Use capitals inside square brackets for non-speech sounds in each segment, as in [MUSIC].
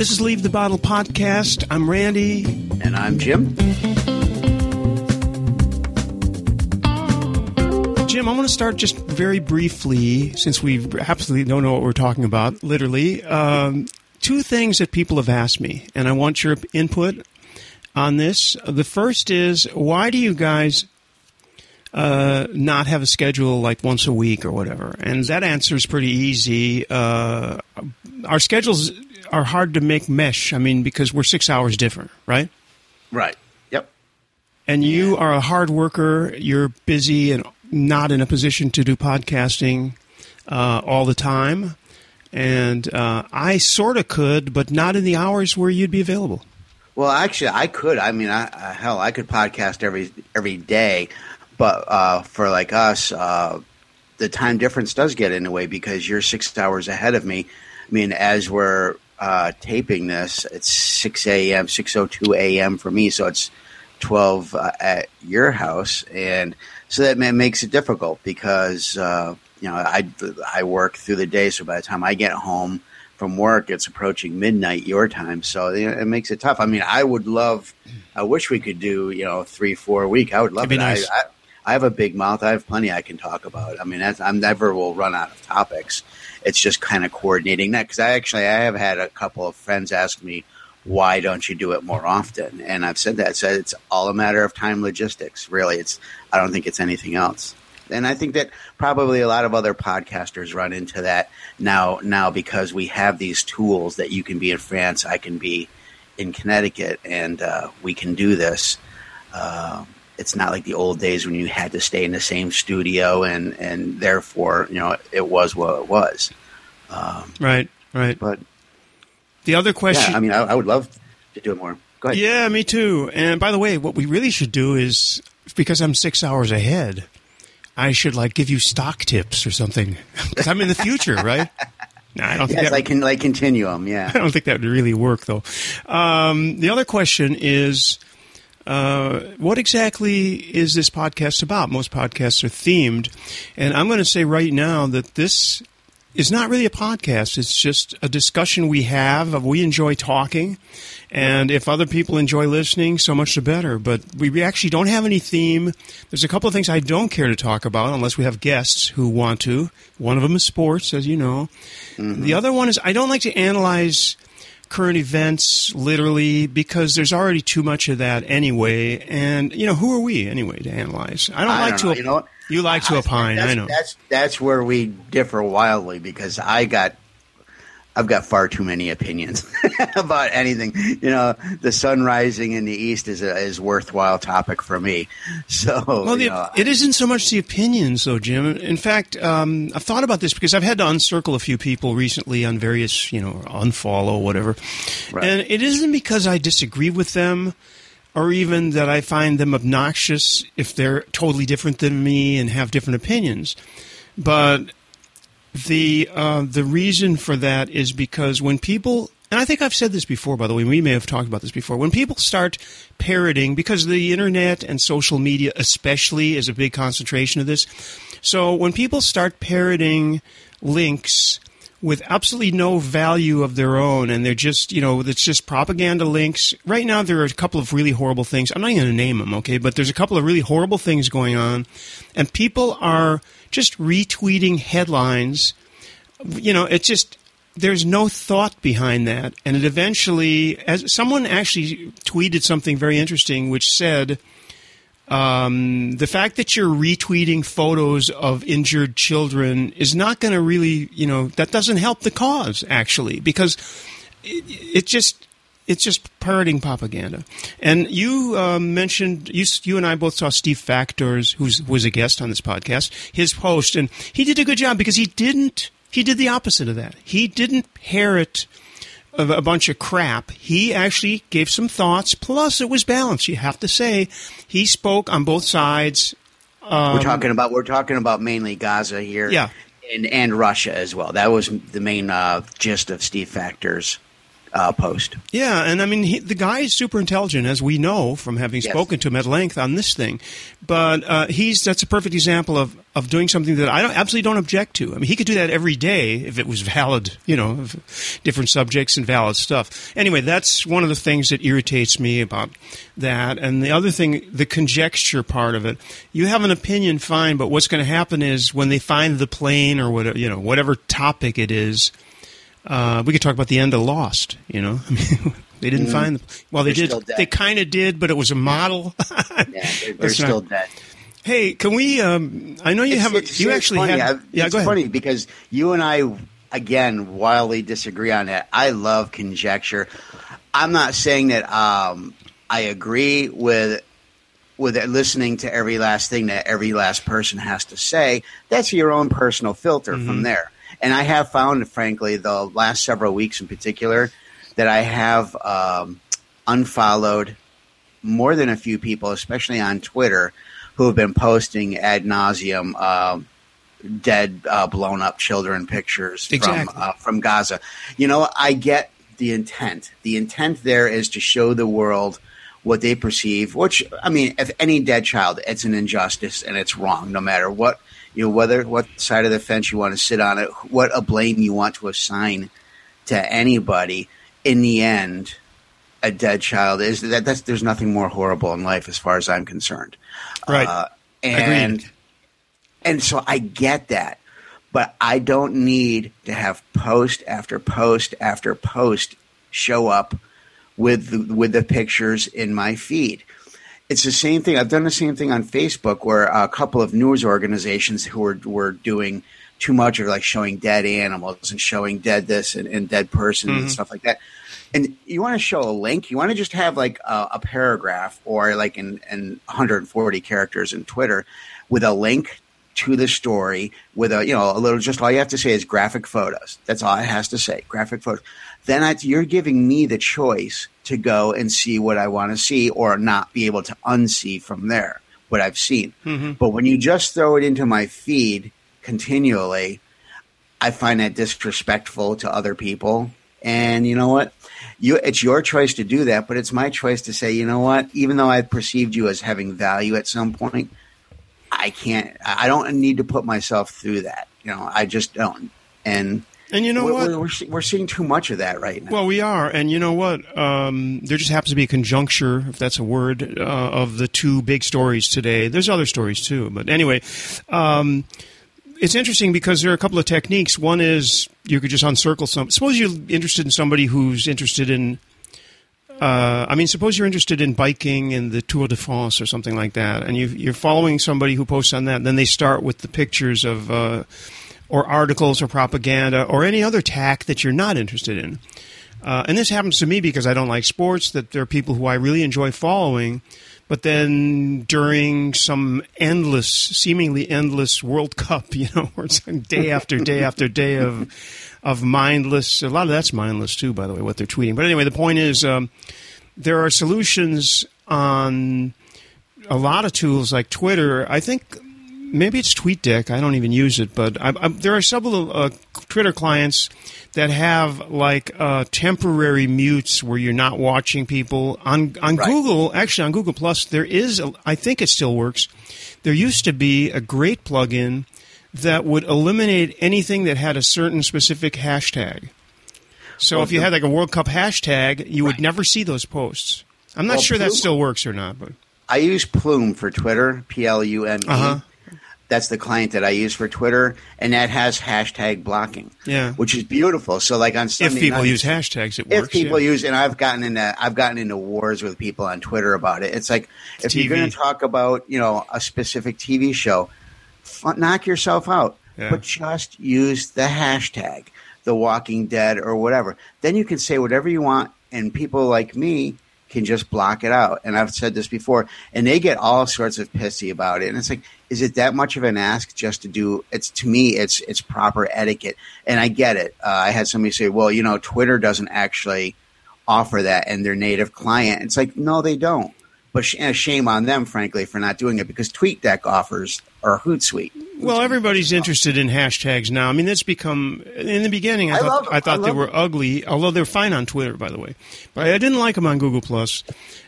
This is Leave the Bottle Podcast. I'm Randy. And I'm Jim. Jim, I want to start just very briefly, since we absolutely don't know what we're talking about, literally. Um, two things that people have asked me, and I want your input on this. The first is why do you guys uh, not have a schedule like once a week or whatever? And that answer is pretty easy. Uh, our schedules are hard to make mesh. I mean, because we're six hours different, right? Right. Yep. And you are a hard worker. You're busy and not in a position to do podcasting uh, all the time. And uh, I sort of could, but not in the hours where you'd be available. Well, actually, I could. I mean, I, uh, hell, I could podcast every every day, but uh, for like us, uh, the time difference does get in the way because you're six hours ahead of me. I mean, as we're uh, taping this, it's six a.m., 6.02 a.m. for me, so it's twelve uh, at your house, and so that makes it difficult because uh, you know I I work through the day, so by the time I get home from work, it's approaching midnight your time, so you know, it makes it tough. I mean, I would love, I wish we could do you know three four a week. I would love it. Nice. I, I, I, have a big mouth. I have plenty I can talk about. I mean, I never will run out of topics. It's just kind of coordinating that because I actually I have had a couple of friends ask me why don't you do it more often? And I've said that. So it's all a matter of time logistics. Really, it's I don't think it's anything else and I think that probably a lot of other podcasters run into that now. Now because we have these tools that you can be in France, I can be in Connecticut, and uh, we can do this. Uh, it's not like the old days when you had to stay in the same studio, and and therefore, you know, it was what it was. Um, right, right. But the other question, yeah, I mean, I, I would love to do it more. Go ahead. Yeah, me too. And by the way, what we really should do is because I'm six hours ahead. I should like give you stock tips or something [LAUGHS] because I'm in the future, [LAUGHS] right? No, I don't think yes, that, like, can, like Continuum, yeah. [LAUGHS] I don't think that would really work, though. Um, the other question is, uh, what exactly is this podcast about? Most podcasts are themed, and I'm going to say right now that this is not really a podcast. It's just a discussion we have. We enjoy talking, and if other people enjoy listening, so much the better. But we actually don't have any theme. There's a couple of things I don't care to talk about unless we have guests who want to. One of them is sports, as you know. Mm-hmm. The other one is I don't like to analyze current events literally because there's already too much of that anyway. And you know, who are we anyway to analyze? I don't I like don't to. You know, you like to opine. I know. That's that's where we differ wildly because I got I've got far too many opinions [LAUGHS] about anything. You know, the sun rising in the east is a is worthwhile topic for me. So, well, the, know, it isn't so much the opinions, though, Jim. In fact, um, I've thought about this because I've had to uncircle a few people recently on various, you know, unfollow whatever, right. and it isn't because I disagree with them. Or even that I find them obnoxious if they're totally different than me and have different opinions. But the uh, the reason for that is because when people and I think I've said this before, by the way, we may have talked about this before. When people start parroting, because the internet and social media, especially, is a big concentration of this. So when people start parroting links with absolutely no value of their own, and they're just, you know, it's just propaganda links. Right now, there are a couple of really horrible things. I'm not even going to name them, okay? But there's a couple of really horrible things going on, and people are just retweeting headlines. You know, it's just there's no thought behind that, and it eventually, as someone actually tweeted something very interesting, which said. Um, the fact that you're retweeting photos of injured children is not going to really, you know, that doesn't help the cause actually, because it, it just it's just parroting propaganda. And you uh, mentioned you you and I both saw Steve Faktor's, who was a guest on this podcast, his post, and he did a good job because he didn't. He did the opposite of that. He didn't parrot a, a bunch of crap. He actually gave some thoughts. Plus, it was balanced. You have to say he spoke on both sides. Um, we're talking about we're talking about mainly Gaza here, yeah, and and Russia as well. That was the main uh, gist of Steve Faktor's uh, post. Yeah, and I mean, he, the guy is super intelligent, as we know from having Yes. spoken to him at length on this thing. But uh, he's that's a perfect example of, of doing something that I don't, absolutely don't object to. I mean, he could do that every day if it was valid, you know, different subjects and valid stuff. Anyway, that's one of the things that irritates me about that. And the other thing, the conjecture part of it. You have an opinion, fine, but what's going to happen is when they find the plane or whatever, you know, whatever topic it is. Uh, we could talk about the end of Lost. You know, [LAUGHS] I mean, they didn't find the. Well, they Mm-hmm. They're did. still. They kind of did, but it was a model. [LAUGHS] Yeah, they're, they're That's not- still dead. hey, can we? Um, I know you It's- have. A, it's- you actually funny. had. I- yeah, it's go ahead. funny because you and I again wildly disagree on that. I love conjecture. I'm not saying that um, I agree with with it, listening to every last thing that every last person has to say. That's your own personal filter Mm-hmm. from there. And I have found, frankly, the last several weeks in particular, that I have um, unfollowed more than a few people, especially on Twitter, who have been posting ad nauseum um, dead, uh, blown up children pictures Exactly. from uh, from Gaza. You know, I get the intent. The intent there is to show the world what they perceive. Which I mean, if any dead child, it's an injustice and it's wrong, no matter what you know, whether what side of the fence you want to sit on it, what a blame you want to assign to anybody. In the end, a dead child is that that's there's nothing more horrible in life as far as I'm concerned. Right. Uh, and Agreed. and so I get that, but I don't need to have post after post after post show up with the, with the pictures in my feed. It's the same thing. I've done the same thing on Facebook, where a couple of news organizations who were were doing too much of like showing dead animals and showing dead this and, and dead persons and mm-hmm. stuff like that. And you want to show a link? You want to just have like a, a paragraph or like in, in 140 characters in Twitter with a link to the story with a you know a little just all you have to say is graphic photos. That's all it has to say, graphic photos. Then I, you're giving me the choice to go and see what I want to see or not be able to unsee from there what I've seen. Mm-hmm. But when you just throw it into my feed continually, I find that disrespectful to other people. And you know what? You it's your choice to do that, but it's my choice to say, you know what? Even though I perceived you as having value at some point, I can't. I don't need to put myself through that. You know, I just don't. And And you know we're, what? We're, we're, we're seeing too much of that right now. Well, we are, and you know what? Um, there just happens to be a conjuncture, if that's a word, uh, of the two big stories today. There's other stories too, but anyway, um, it's interesting because there are a couple of techniques. One is you could just uncircle some. Suppose you're interested in somebody who's interested in. Uh, I mean, suppose you're interested in biking and the Tour de France or something like that, and you, you're following somebody who posts on that. And then they start with the pictures of. Uh, or articles or propaganda or any other tack that you're not interested in. Uh, and this happens to me because I don't like sports, that there are people who I really enjoy following, but then during some endless, seemingly endless World [LAUGHS] Cup, you know, [LAUGHS] where it's day after day after day of, of mindless, a lot of that's mindless too, by the way, what they're tweeting. But anyway, the point is um, there are solutions on a lot of tools like Twitter. I think maybe it's TweetDeck. I don't even use it, but I, I, there are several uh, Twitter clients that have like uh, temporary mutes where you're not watching people on on Right. Google. Actually, on Google Plus, there is. A, I think it still works. There used to be a great plugin that would eliminate anything that had a certain specific hashtag. So Well, if you the- had like a World Cup hashtag, you would never see those posts. I'm not Well, sure that still works or not, but I use Plume for Twitter, P L U M E. Uh-huh. That's the client that I use for Twitter, and that has hashtag blocking. Yeah. which is beautiful. So, like on Sunday if people nights- use hashtags, it if works. If people yeah. use, and I've gotten into, I've gotten into wars with people on Twitter about it. It's like if TV. you're going to talk about, you know, a specific TV show, f- knock yourself out, Yeah. but just use the hashtag, The Walking Dead or whatever. Then you can say whatever you want, and people like me can just block it out. And I've said this before, and they get all sorts of pissy about it. And it's like, is it that much of an ask just to do? It's to me, it's it's proper etiquette, and I get it. Uh, I had somebody say, well, you know, Twitter doesn't actually offer that in their native client. It's like, no, they don't. But sh- and shame on them, frankly, for not doing it because TweetDeck offers or Hootsuite. Well, everybody's interested in hashtags now. I mean, it's become in the beginning. I, I thought. I thought I they were ugly, although they're fine on Twitter, by the way. But I didn't like them on Google Plus,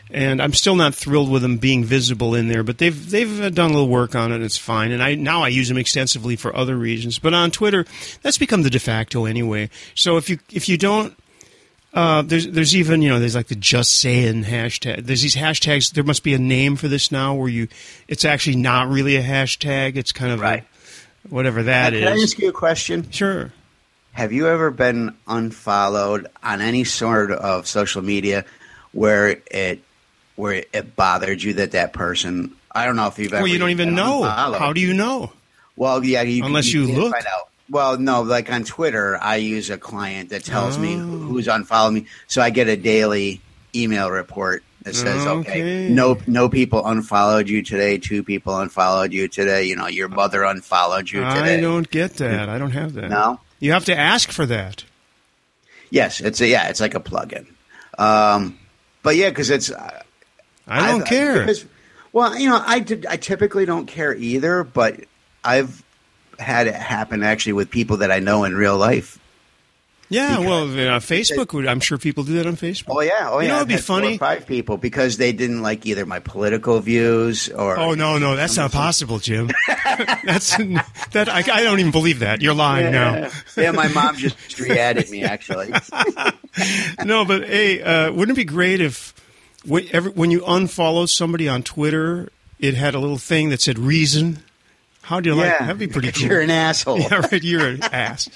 and I'm still not thrilled with them being visible in there. But they've they've uh, done a little work on it. It's fine, and I now I use them extensively for other reasons. But on Twitter, that's become the de facto anyway. So if you if you don't uh, there's there's even you know there's like the just saying hashtag. There's these hashtags. There must be a name for this now where you it's actually not really a hashtag. It's kind of a- Right. whatever that is. Can I ask you a question? Sure. Have you ever been unfollowed on any sort of social media where it where it bothered you that that person? I don't know if you've ever. Well, you don't even know. unfollowed. How do you know? Well, yeah, you, Unless you can't look. Find out. Well, no, like on Twitter, I use a client that tells me Oh. who's unfollowed me, so I get a daily email report that says, Okay. "Okay, no, no people unfollowed you today. Two people unfollowed you today. You know, your mother unfollowed you today." I don't get that. I don't have that. No. You have to ask for that. Yes, it's a yeah, it's like a plugin. Um, but yeah, because it's I don't care. because- well, you know, I did. I typically don't care either, but I've had it happen actually with people that I know in real life. yeah, because- well, uh, Facebook would. I'm sure people do that on Facebook. Oh yeah, oh You yeah. know, it'd be had four or funny. five people because they didn't like either my political views or. Oh no, no, that's not possible, Jim. [LAUGHS] that's that. I, I don't even believe that. You're lying now. yeah, my mom just [LAUGHS] re-added me actually. [LAUGHS] no, but hey, uh, wouldn't it be great if when, every, when you unfollow somebody on Twitter, it had a little thing that said reason? How do you like? yeah, That'd be pretty [LAUGHS] cool. You're an asshole. [LAUGHS] yeah, right. You're an ass.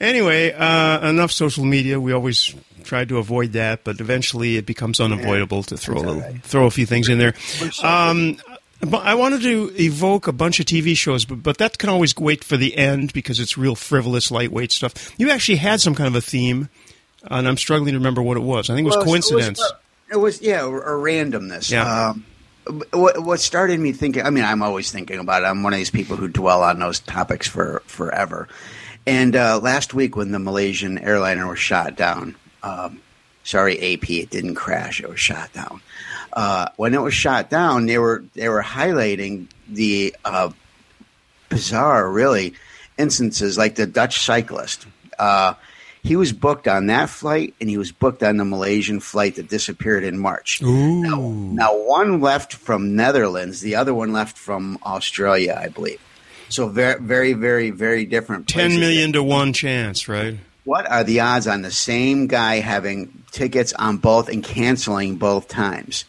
Anyway, uh, enough social media. We always try to avoid that, but eventually it becomes unavoidable to throw a little, right. throw a few things in there. Um, but I wanted to evoke a bunch of TV shows, but, but that can always wait for the end because it's real frivolous, lightweight stuff. You actually had some kind of a theme, and I'm struggling to remember what it was. I think it was Well, coincidence. It was, yeah, a randomness. Yeah. Um, what, what started me thinking? I mean, I'm always thinking about it. I'm one of these people who dwell on those topics for forever. And uh, last week, when the Malaysian airliner was shot down, um, sorry, AP, it didn't crash; it was shot down. Uh, when it was shot down, they were they were highlighting the uh, bizarre, really, instances like the Dutch cyclist. He was booked on that flight, and he was booked on the Malaysian flight that disappeared in March. Ooh. Now, one left from Netherlands, the other one left from Australia, I believe. So very, very, very, very different. Ten million to one chance, right? What are the odds on the same guy having tickets on both and canceling both times?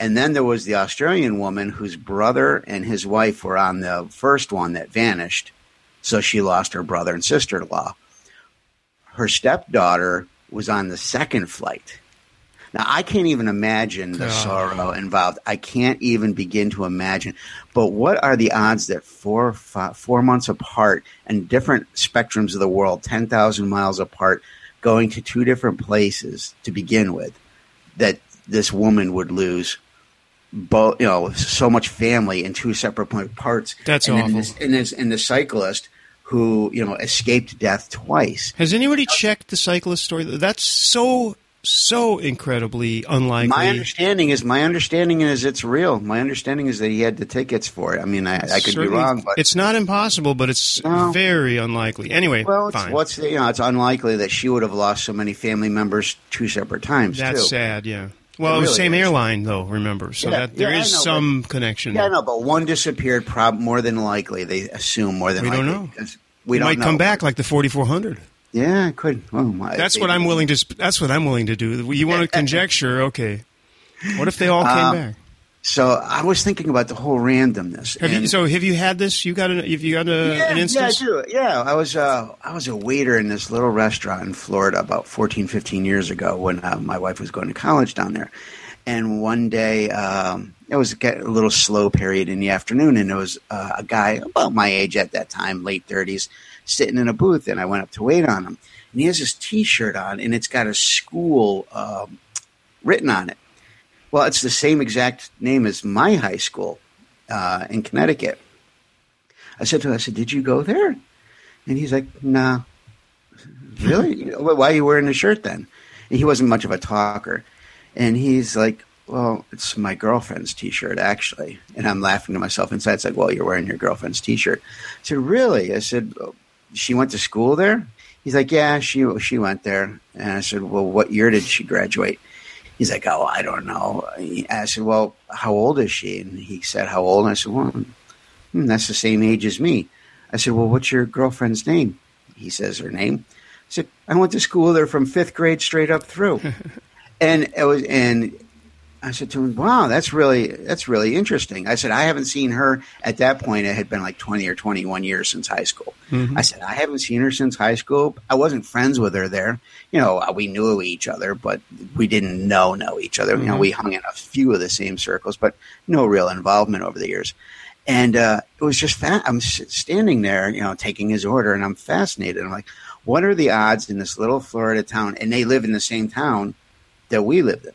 And then there was the Australian woman whose brother and his wife were on the first one that vanished, so she lost her brother and sister-in-law. Her stepdaughter was on the second flight. Now I can't even imagine the God. sorrow involved. I can't even begin to imagine. But what are the odds that four four months apart and different spectrums of the world, ten thousand miles apart, going to two different places to begin with, that this woman would lose both you know so much family in two separate parts. That's and awful. This, and, this, and the cyclist who you know escaped death twice. Has anybody checked the cyclist story? That's so so incredibly unlikely. My understanding is my understanding is it's real. My understanding is that he had the tickets for it. I mean, I, I could be wrong, but it's not impossible, but it's No. very unlikely. Anyway, well, it's, fine. what's the, you know, it's unlikely that she would have lost so many family members two separate times That's too. sad. Yeah. Well, It it was really same is. airline though. Remember, so Yeah, that there yeah, is know, but- some connection. Yeah, there. no, but one disappeared. Prob more than likely, they assume more than We don't know. because We might know. come back like the 4400. Yeah, it could. Oh my! That's what I'm willing to. That's what I'm willing to do. You [LAUGHS] want to conjecture? Okay. What if they all came Um, back? So I was thinking about the whole randomness. Have you, so have you had this? You got an? Have you got a, yeah, an instance? Yeah, I do. Yeah, I was uh, I was a waiter in this little restaurant in Florida about 14, 15 years ago when uh, my wife was going to college down there. And one day, um, it was a little slow period in the afternoon, and there was uh, a guy about my age at that time, late thirties, sitting in a booth, and I went up to wait on him, and he has his T-shirt on, and it's got a school um, written on it. Well, it's the same exact name as my high school uh, in Connecticut. I said to him, I said, "Did you go there?" And he's like, "Nah." [LAUGHS] really? Why are you wearing a shirt then? And he wasn't much of a talker. And he's like, well, it's my girlfriend's T-shirt actually, and I'm laughing to myself inside. It's like, well, you're wearing your girlfriend's T-shirt. I said, really? I said, she went to school there. He's like, yeah, she she went there. And I said, well, what year did she graduate? He's like, oh, I don't know. I said, well, how old is she? And he said, how old? And I said, well, hmm, that's the same age as me. I said, well, what's your girlfriend's name? He says her name. I said, I went to school there from fifth grade straight up through. [LAUGHS] and it was, and I said to him, "Wow, that's really that's really interesting." I said, "I haven't seen her at that point. It had been like twenty or twenty one years since high school." Mm-hmm. I said, "I haven't seen her since high school. I wasn't friends with her there. You know, uh, we knew each other, but we didn't know know each other. Mm-hmm. You know, mm-hmm. we hung in a few of the same circles, but no real involvement over the years." And uh, it was just fa- I'm standing there, you know, taking his order, and I'm fascinated. I'm like, "What are the odds in this little Florida town?" And they live in the same town that we lived in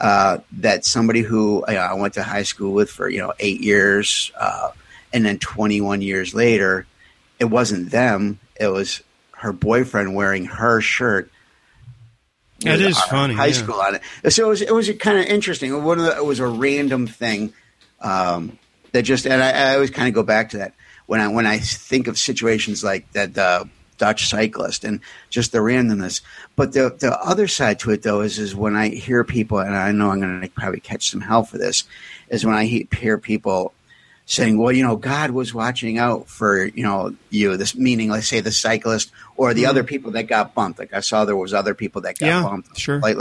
uh, that somebody who uh, I went to high school with for you know eight years, uh, and then 21 years later, it wasn't them. It was her boyfriend wearing her shirt. That is funny. High yeah. school on it. So it was, it was kind of interesting. One of the, it was a random thing um, that just, and I, I always kind of go back to that when I when I think of situations like that. Uh, Dutch cyclist and just the randomness. But the the other side to it though is is when I hear people, and I know I'm going to probably catch some hell for this, is when I hear people saying, "Well, you know, God was watching out for you know you." This meaning, let's say the cyclist or the mm-hmm. other people that got bumped. Like I saw there was other people that got yeah, bumped. Sure. Like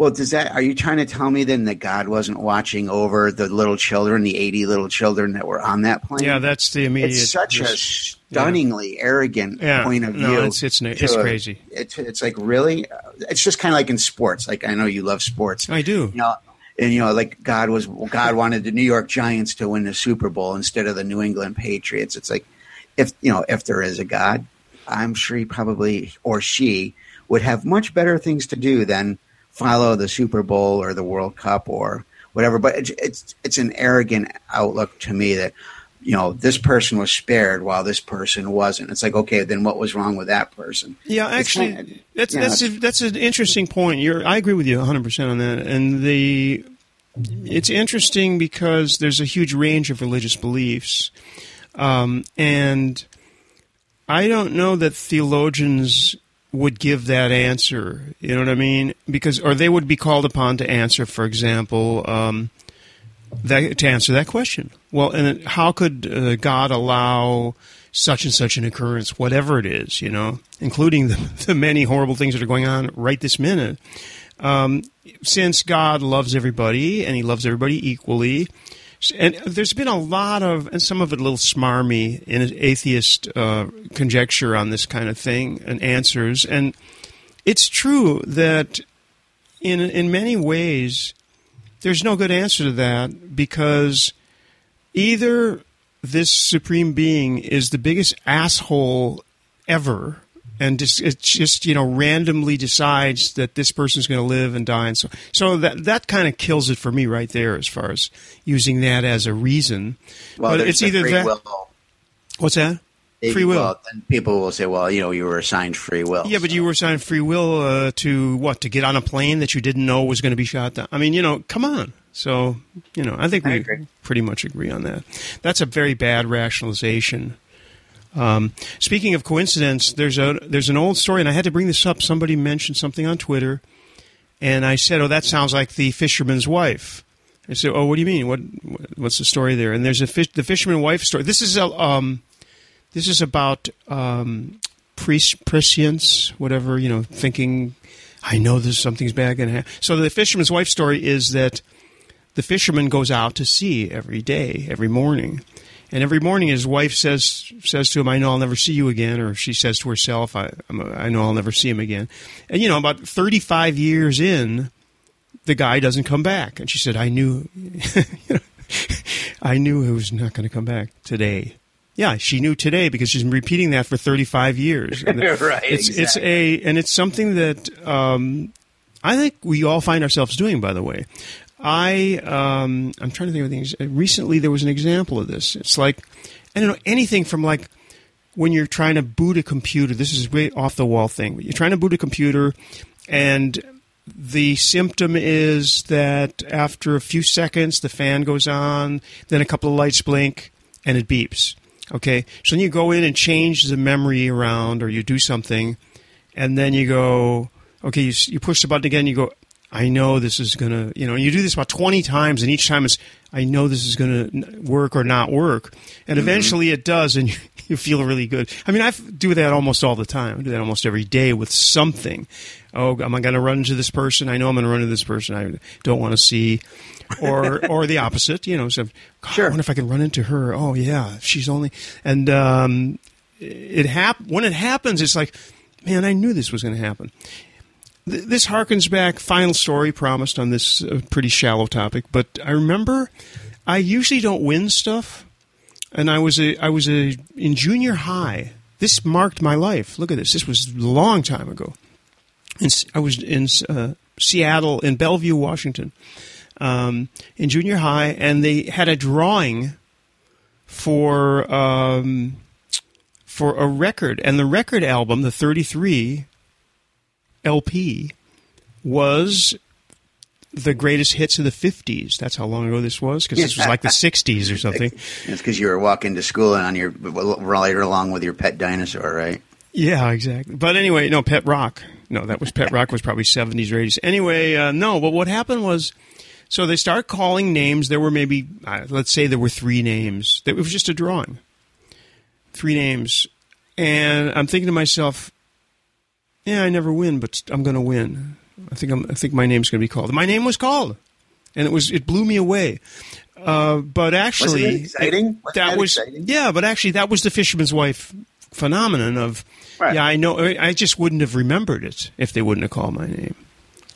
well, does that? Are you trying to tell me then that God wasn't watching over the little children, the eighty little children that were on that plane? Yeah, that's the immediate. It's such a stunningly yeah. arrogant yeah. point of no, view. It's it's, it's crazy. It's it's like really. It's just kind of like in sports. Like I know you love sports. I do. You know, and you know, like God was God wanted the New York Giants to win the Super Bowl instead of the New England Patriots. It's like if you know if there is a God, I'm sure he probably or she would have much better things to do than follow the Super Bowl or the World Cup or whatever. But it's it's, it's an arrogant outlook to me that you know this person was spared while this person wasn't. It's like okay, then what was wrong with that person? Yeah, actually, kind of, that's that's a, that's an interesting point. You're, I agree with you 100 percent on that. And the it's interesting because there's a huge range of religious beliefs, um, and I don't know that theologians would give that answer. You know what I mean? Because or they would be called upon to answer, for example, um, that, to answer that question. Well, and how could uh, God allow such and such an occurrence, whatever it is, you know, including the, [LAUGHS] the many horrible things that are going on right this minute? Um, since God loves everybody and He loves everybody equally, and there's been a lot of, and some of it a little smarmy in atheist uh, conjecture on this kind of thing and answers. And it's true that in in many ways, there's no good answer to that because either this supreme being is the biggest asshole ever and just, it just you know randomly decides that this person's going to live and die, and so so that that kind of kills it for me right there as far as using that as a reason. Well, but it's either that. Will. What's that? free will. Well, then people will say, "Well, you know, you were assigned free will." Yeah, but you were assigned free will uh, to what? To get on a plane that you didn't know was going to be shot down. I mean, you know, come on. So, you know, I think I we agree. pretty much agree on that. That's a very bad rationalization um, speaking of coincidence, there's a there's an old story, and I had to bring this up. Somebody mentioned something on Twitter, and I said, "Oh, that sounds like the fisherman's wife." I said, "Oh, what do you mean? What what's the story there?" And there's a fish, the fisherman wife story. This is a um, this is about um, prescience, whatever you know, thinking. I know there's something's bad going to happen. So the fisherman's wife story is that the fisherman goes out to sea every day, every morning, and every morning, his wife says says to him, "I know I'll never see you again," or she says to herself, "I I know I'll never see him again." And you know, about thirty five years in, the guy doesn't come back, and she said, "I knew, [LAUGHS] I knew he was not going to come back today." Yeah, she knew today because she's been repeating that for 35 years. [LAUGHS] right. It's exactly. it's a and it's something that um, I think we all find ourselves doing. By the way, I um, I'm trying to think of things. Recently, there was an example of this. It's like I don't know anything from like when you're trying to boot a computer. This is a way off the wall thing. You're trying to boot a computer, and the symptom is that after a few seconds the fan goes on, then a couple of lights blink, and it beeps. Okay, so then you go in and change the memory around, or you do something, and then you go, okay, you, you push the button again, you go, I know this is going to, you know, you do this about 20 times, and each time it's, I know this is going to work or not work. And Mm-hmm. eventually it does, and [LAUGHS] you, feel really good. I mean, I do that almost all the time. I do that almost every day with something. Oh, am I going to run into this person? I know I'm going to run into this person I don't want to see. Or, [LAUGHS] or the opposite, you know, so, Sure. I wonder if I can run into her. Oh, yeah, she's only, and, um, it hap- when it happens, it's like, man, I knew this was going to happen. Th- This harkens back. Final story promised on this uh, pretty shallow topic, but I remember I usually don't win stuff, and I was a I was a in junior high. This marked my life. Look at this. This was a long time ago. S- I was in uh, Seattle, in Bellevue, Washington, um, in junior high, and they had a drawing for um, for a record, and the record album, the 33 LP, was the greatest hits of the 50s. That's how long ago this was, because this was like the [LAUGHS] 60s or something. It's because you were walking to school and on your right along with your pet dinosaur, right? Yeah, exactly. But anyway, no, Pet Rock. No, that was Pet Rock was probably 70s or 80s. Anyway, uh, no, but what happened was, so they start calling names. There were maybe, uh, let's say there were three names. It was just a drawing. Three names. And I'm thinking to myself, yeah, I never win, but I'm going to win. I think I'm, I think my name's going to be called. My name was called, and it was it blew me away. Uh, but actually, Wasn't exciting? it- Wasn't that that was exciting? yeah. But actually, that was the fisherman's wife phenomenon of Right. yeah. I know. I just wouldn't have remembered it if they wouldn't have called my name.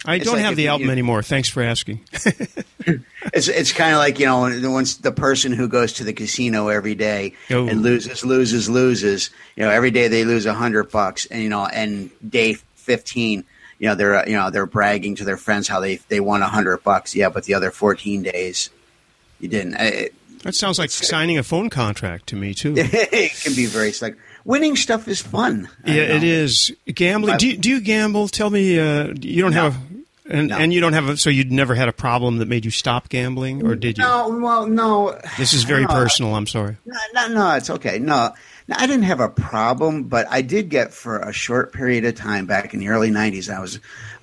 I don't like have if the you- album anymore. Thanks for asking. [LAUGHS] It's it's kind of like you know once the person who goes to the casino every day Oh. and loses, loses, loses. You know, every day they lose a hundred bucks, and you know, and day fifteen, you know, they're uh, you know they're bragging to their friends how they they won a hundred bucks. Yeah, but the other fourteen days, you didn't. It, That sounds like signing a phone contract to me too. [LAUGHS] it can be very like winning stuff is fun. I Yeah, don't know. is gambling. Do you, do you gamble? Tell me. Uh, you don't No. have, and No. and you don't have. A, so you'd never had a problem that made you stop gambling, or did you? No, well, no. This is very No, personal. I'm sorry. No, no, no, it's okay. No, I didn't have a problem, but I did get for a short period of time back in the early '90s. I was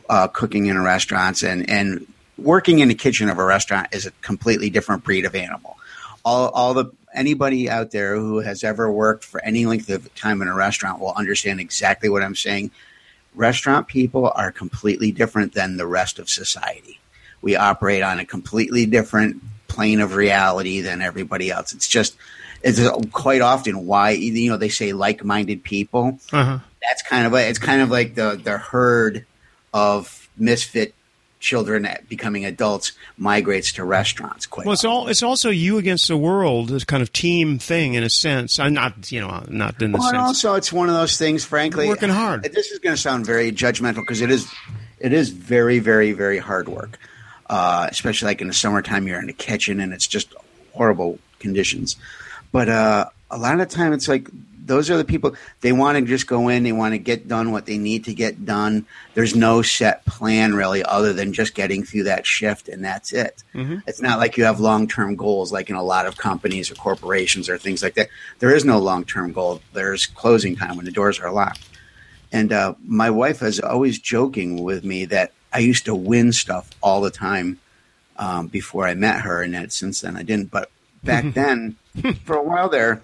uh, cooking in restaurants and and working in the kitchen of a restaurant is a completely different breed of animal. All all the anybody out there who has ever worked for any length of time in a restaurant will understand exactly what I'm saying. Restaurant people are completely different than the rest of society. We operate on a completely different plane of reality than everybody else. It's just it's quite often why you know they say like-minded people. Uh-huh. That's kind of a, it's kind of like the the herd of misfit children becoming adults migrates to restaurants. Quite Well, it's all. It's also you against the world. This kind of team thing, in a sense. I'm not. You know, not in the Well, and sense. also it's one of those things. Frankly, Working hard. This is going to sound very judgmental because it is. It is very, very, very hard work, uh, especially like in the summertime. You're in the kitchen and it's just horrible conditions. But uh, a lot of the time, it's like those are the people they want to just go in. They want to get done what they need to get done. There's no set plan really, other than just getting through that shift, and that's it. It's not like you have long term goals like in a lot of companies or corporations or things like that. There is no long term goal. There's closing time when the doors are locked. And uh, my wife is always joking with me that I used to win stuff all the time um, before I met her, and that since then I didn't. But back [LAUGHS] then, for a while there,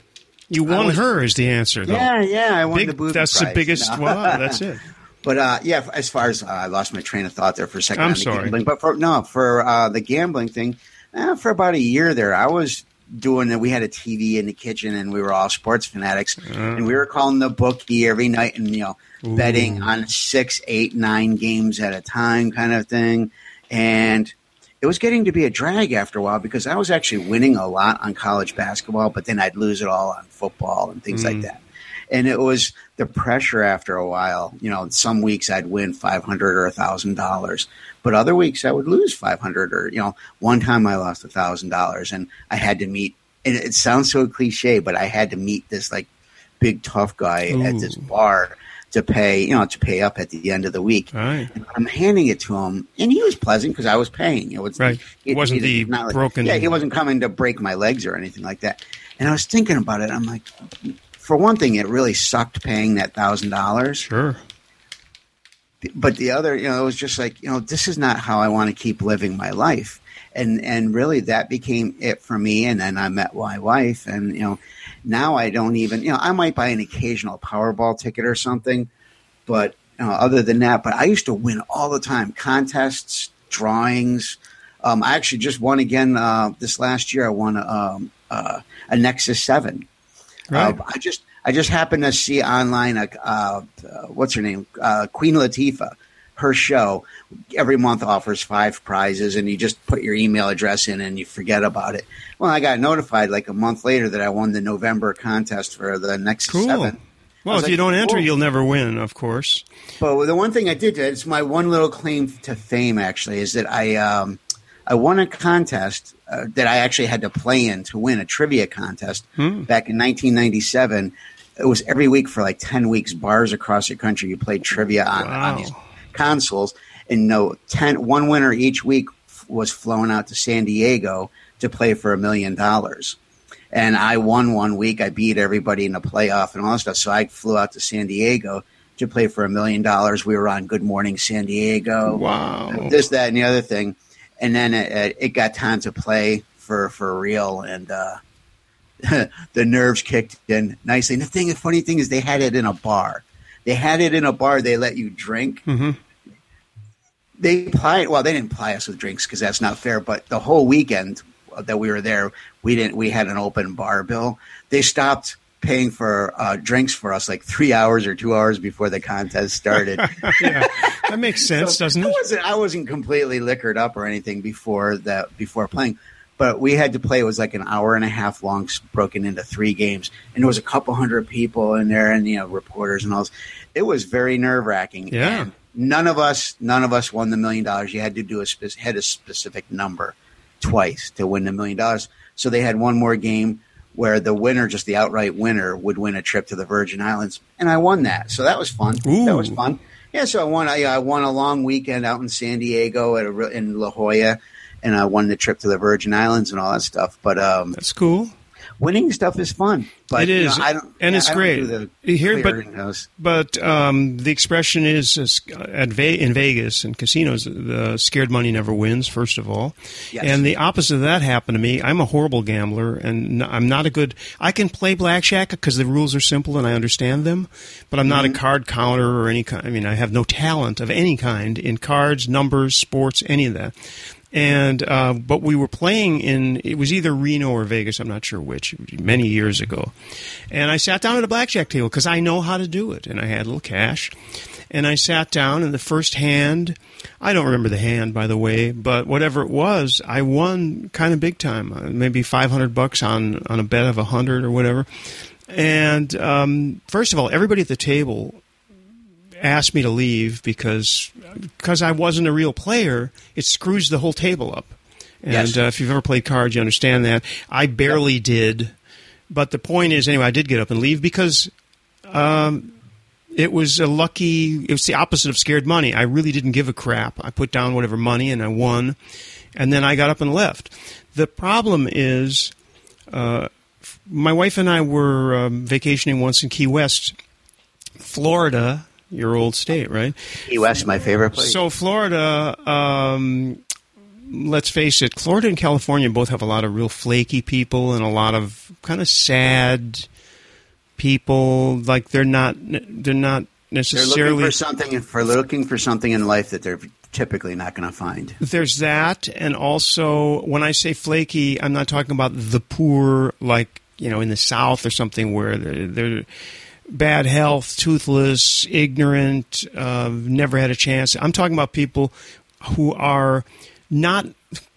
you won was- her is the answer, though. yeah, yeah, I won Big, the booby that's the biggest. No. [LAUGHS] That's it. But uh, yeah, as far as uh, I lost my train of thought there for a second. I'm sorry. Gambling. But for no, for uh, the gambling thing, eh, for about a year there, I was doing it. We had a TV in the kitchen, and we were all sports fanatics, and we were calling the bookie every night, and you know, betting on six, eight, nine games at a time, kind of thing, and. It was getting to be a drag after a while because I was actually winning a lot on college basketball, but then I'd lose it all on football and things like mm. that and it was the pressure after a while. You know, some weeks I'd win five hundred or a thousand dollars, but other weeks I would lose five hundred or you know, one time I lost a thousand dollars, and I had to meet. And it sounds so cliche, but I had to meet this like big tough guy at this bar to pay, you know, to pay up at the end of the week. Right. And I'm handing it to him, and he was pleasant because I was paying. It was right. It, wasn't the like, broken. Yeah, he wasn't coming to break my legs or anything like that. And I was thinking about it. I'm like, for one thing, it really sucked paying that thousand dollars. Sure. But the other, you know, it was just like, you know, this is not how I want to keep living my life. And and really, that became it for me. And then I met my wife, and you know now I don't even, you know, I might buy an occasional Powerball ticket or something, but you know, other than that, but I used to win all the time contests, drawings. Um, I actually just won again uh, this last year. I won a, um, uh, a Nexus Seven. Right. Uh, I just I just happened to see online a uh, uh, what's her name uh, Queen Latifah. Her show every month offers five prizes, and you just put your email address in and you forget about it. Well, I got notified like a month later that I won the November contest for the next cool. seven. Well, if like, you don't enter, cool. you'll never win, of course. But the one thing I did, it's my one little claim to fame actually, is that I um, I won a contest uh, that I actually had to play in to win a trivia contest Hmm. back in 1997. It was every week for like 10 weeks, bars across the country. You played trivia on, Wow. on these consoles. And no, 10, one winner each week was flown out to San Diego to play for a million dollars. And I won one week. I beat everybody in the playoff and all that stuff. So I flew out to San Diego to play for a million dollars. We were on Good Morning San Diego Wow. this, that, and the other thing. And then it, it got time to play for for real, and uh, [LAUGHS] the nerves kicked in nicely. And the thing, the funny thing is, they had it in a bar. They had it in a bar. They let you drink. hmm They plied. Well, they didn't ply us with drinks because that's not fair. But the whole weekend that we were there, we didn't. We had an open bar bill. They stopped paying for uh, drinks for us like three hours or two hours before the contest started. [LAUGHS] yeah, that makes sense, So doesn't I it? wasn't, I wasn't completely liquored up or anything before that before playing, but we had to play. It was like an hour and a half long, broken into three games, and there was a couple hundred people in there, and you know reporters and all. This. It was very nerve wracking. Yeah. None of us, none of us won the million dollars. You had to do a spec- had a specific number twice to win the million dollars. So they had one more game where the winner, just the outright winner, would win a trip to the Virgin Islands, and I won that. So that was fun. Ooh. That was fun. Yeah, so I won. I, I won a long weekend out in San Diego at a, in La Jolla, and I won the trip to the Virgin Islands and all that stuff. But um, That's cool. Winning stuff is fun. But It you know, and yeah, it's great. do You but-. But um, the expression is uh, at Ve- in Vegas and casinos, the scared money never wins. First of all, Yes. and the opposite of that happened to me. I'm a horrible gambler, and I'm not a good. I can play blackjack because the rules are simple and I understand them, but I'm not Mm-hmm. a card counter or any kind. I mean, I have no talent of any kind in cards, numbers, sports, any of that. And uh, but we were playing in it was either Reno or Vegas. I'm not sure which. Many years ago, and I sat down at a blackjack table because I know how to do it, and I had a little cash. And I sat down, and the first hand, I don't remember the hand, by the way, but whatever it was, I won kind of big time, uh, maybe 500 bucks on on a bet of a hundred or whatever. And um, first of all, everybody at the table asked me to leave because because I wasn't a real player. It screws the whole table up. And Yes. uh, if you've ever played cards, you understand that. I barely did, but the point is, anyway, I did get up and leave because um, it was a lucky. It was the opposite of scared money. I really didn't give a crap. I put down whatever money and I won, and then I got up and left. The problem is, uh, my wife and I were um, vacationing once in Key West, Florida, your old state, right? Key West, my favorite place. So Florida, um, let's face it, Florida and California both have a lot of real flaky people and a lot of kind of sad people. Like they're not, they're not they're necessarily. looking for something for looking for something in life that they're typically not going to find. There's that, and also when I say flaky, I'm not talking about the poor, like you know, in the South or something where they're, they're bad health, toothless, ignorant, uh, never had a chance. I'm talking about people who are not,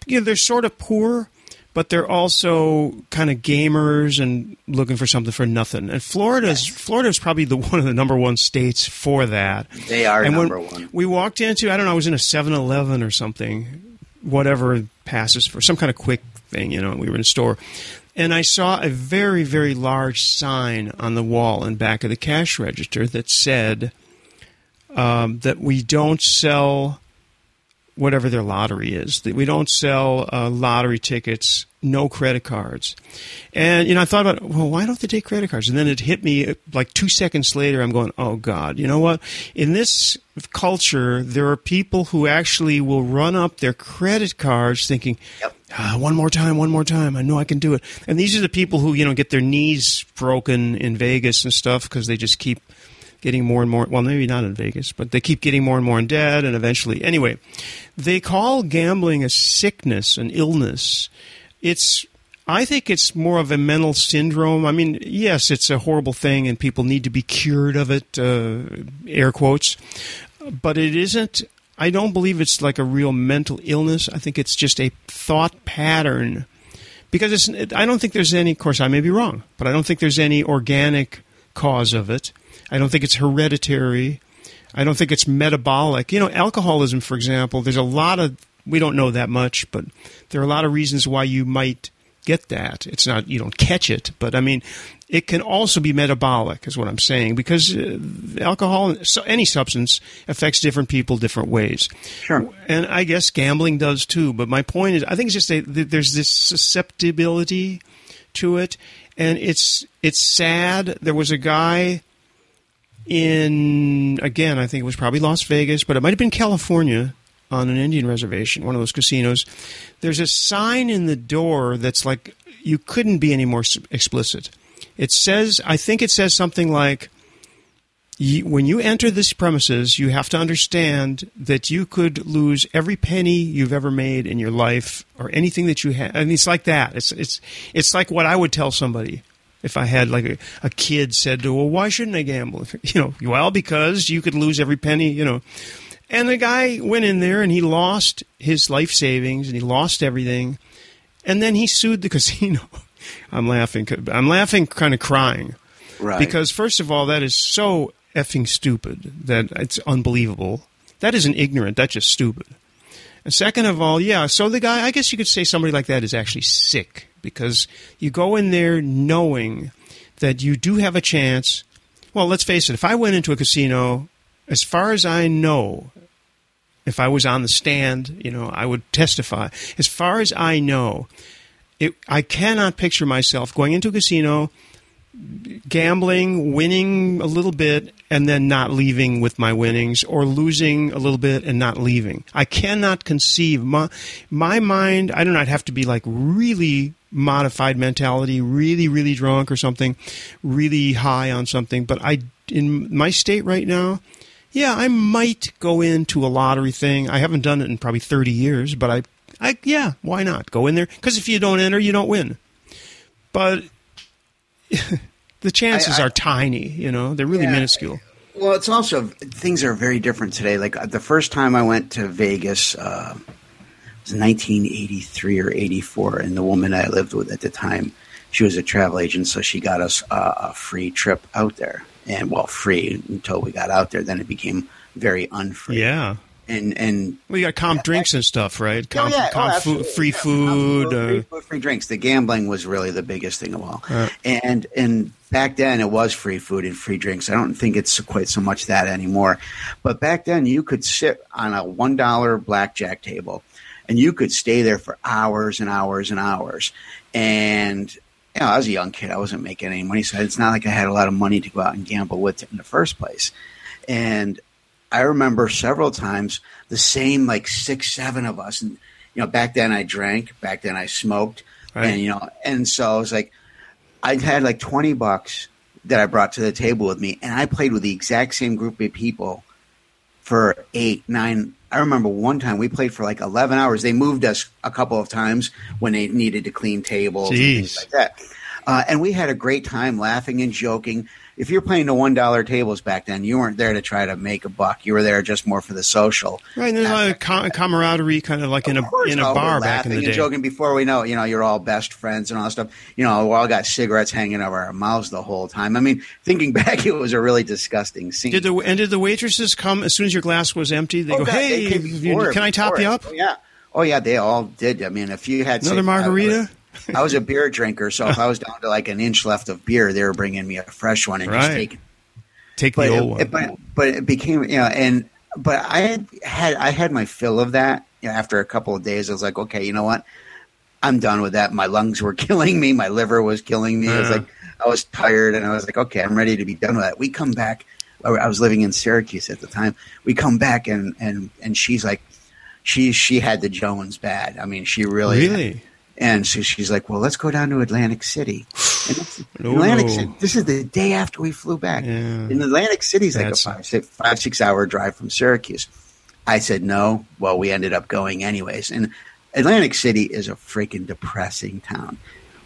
you know, they're sort of poor, but they're also kind of gamers and looking for something for nothing. And Florida's Florida's probably the [LAUGHS] one of the number one states for that. They are and number when one. We walked into, I don't know, I was in a 7-Eleven or something, whatever passes for some kind of quick thing, you know. We were in a store, and I saw a very, very large sign on the wall in back of the cash register that said um, that we don't sell whatever their lottery is. That we don't sell uh, lottery tickets, no credit cards. And you know, I thought about, well, why don't they take credit cards? And then it hit me uh, like two seconds later. I'm going, oh God, you know what? In this culture, there are people who actually will run up their credit cards, thinking. Yep. Ah, one more time, one more time. I know I can do it. And these are the people who, you know, get their knees broken in Vegas and stuff because they just keep getting more and more. Well, maybe not in Vegas, but they keep getting more and more in debt, and eventually, anyway, they call gambling a sickness, an illness. It's I think it's more of a mental syndrome. I mean, yes, it's a horrible thing, and people need to be cured of it. Uh, air quotes, but it isn't. I don't believe it's like a real mental illness. I think it's just a thought pattern. Because it's, I don't think there's any, of course, I may be wrong, but I don't think there's any organic cause of it. I don't think it's hereditary. I don't think it's metabolic. You know, alcoholism, for example, there's a lot of, we don't know that much, but there are a lot of reasons why you might get that. It's not, you don't catch it, but I mean, it can also be metabolic, is what I'm saying, because uh, alcohol, so any substance, affects different people different ways. Sure. And I guess gambling does too. But my point is, I think it's just a, there's this susceptibility to it, and it's it's sad. There was a guy in again, I think it was probably Las Vegas, but it might have been California on an Indian reservation, one of those casinos. There's a sign in the door that's like you couldn't be any more explicit. It says, I think it says something like, when you enter this premises, you have to understand that you could lose every penny you've ever made in your life, or anything that you have. And it's like that. It's it's it's like what I would tell somebody if I had like a, a kid said to, well, why shouldn't I gamble? [LAUGHS] You know, well, because you could lose every penny, you know. And the guy went in there and he lost his life savings and he lost everything. And then he sued the [LAUGHS] casino. I'm laughing. I'm laughing, kind of crying. Right. Because, first of all, that is so effing stupid that it's unbelievable. That isn't ignorant. That's just stupid. And second of all, yeah, so the guy, I guess you could say somebody like that is actually sick because you go in there knowing that you do have a chance. Well, let's face it, if I went into a casino, as far as I know, if I was on the stand, you know, I would testify. As far as I know, it, I cannot picture myself going into a casino, gambling, winning a little bit, and then not leaving with my winnings, or losing a little bit and not leaving. I cannot conceive my my mind. I do not have to be like really modified mentality, really, really drunk or something, really high on something. But I, in my state right now, yeah, I might go into a lottery thing. I haven't done it in probably 30 years, but I, I yeah, why not? Go in there. Because if you don't enter, you don't win. But [LAUGHS] the chances I, I, are tiny, you know, they're really yeah, minuscule. Well, it's also, things are very different today. Like the first time I went to Vegas, uh, 1983 or 84, and the woman I lived with at the time, she was a travel agent, so she got us uh, a free trip out there, and well, free until we got out there. Then it became very unfree. Yeah. And and well, you got comp yeah, drinks and stuff, right? Oh, comp, oh, yeah. comp oh, food, free food, uh, free, food, free drinks. The gambling was really the biggest thing of all. Uh, and and back then it was free food and free drinks. I don't think it's quite so much that anymore. But back then you could sit on a one dollar blackjack table and you could stay there for hours and hours and hours. And you know, I was a young kid; I wasn't making any money, so it's not like I had a lot of money to go out and gamble with in the first place. And I remember several times the same like six, seven of us, and you know, back then I drank, back then I smoked, right. and you know, and so I was like, I had like twenty bucks that I brought to the table with me, and I played with the exact same group of people for eight, nine, I remember one time we played for like 11 hours. They moved us a couple of times when they needed to clean tables Jeez. and things like that. Uh, and we had a great time laughing and joking if you're playing the one dollar tables back then, you weren't there to try to make a buck. You were there just more for the social. Right, and there's a lot of com- camaraderie, kind of like of in a in a bar back in the day. And joking before we know, it, you know, you're all best friends and all that stuff. You know, we all got cigarettes hanging over our mouths the whole time. I mean, thinking [LAUGHS] back, it was a really disgusting scene. Did the and did the waitresses come as soon as your glass was empty? They oh, go, God, "Hey, they before, can I top you up?" Oh, yeah. Oh yeah, they all did. I mean, if you had another say, margarita. I was a beer drinker, so if I was down to like an inch left of beer, they were bringing me a fresh one and right. just taking take but the it, old one. it- but, but it became you know and but I had, had I had my fill of that. You know, after a couple of days, I was like, okay, you know what? I'm done with that. My lungs were [LAUGHS] killing me. My liver was killing me. I was like, I was tired, and I was like, okay, I'm ready to be done with that. We come back. I was living in Syracuse at the time. We come back, and and and she's like, she she had the Jones bad. I mean, she really really? And so she's like, "Well, let's go down to Atlantic City." And No. Atlantic City. This is the day after we flew back. Yeah. And Atlantic City's like That's- a five, six, five, six hour drive from Syracuse. I said no. Well, we ended up going anyways. And Atlantic City is a freaking depressing town.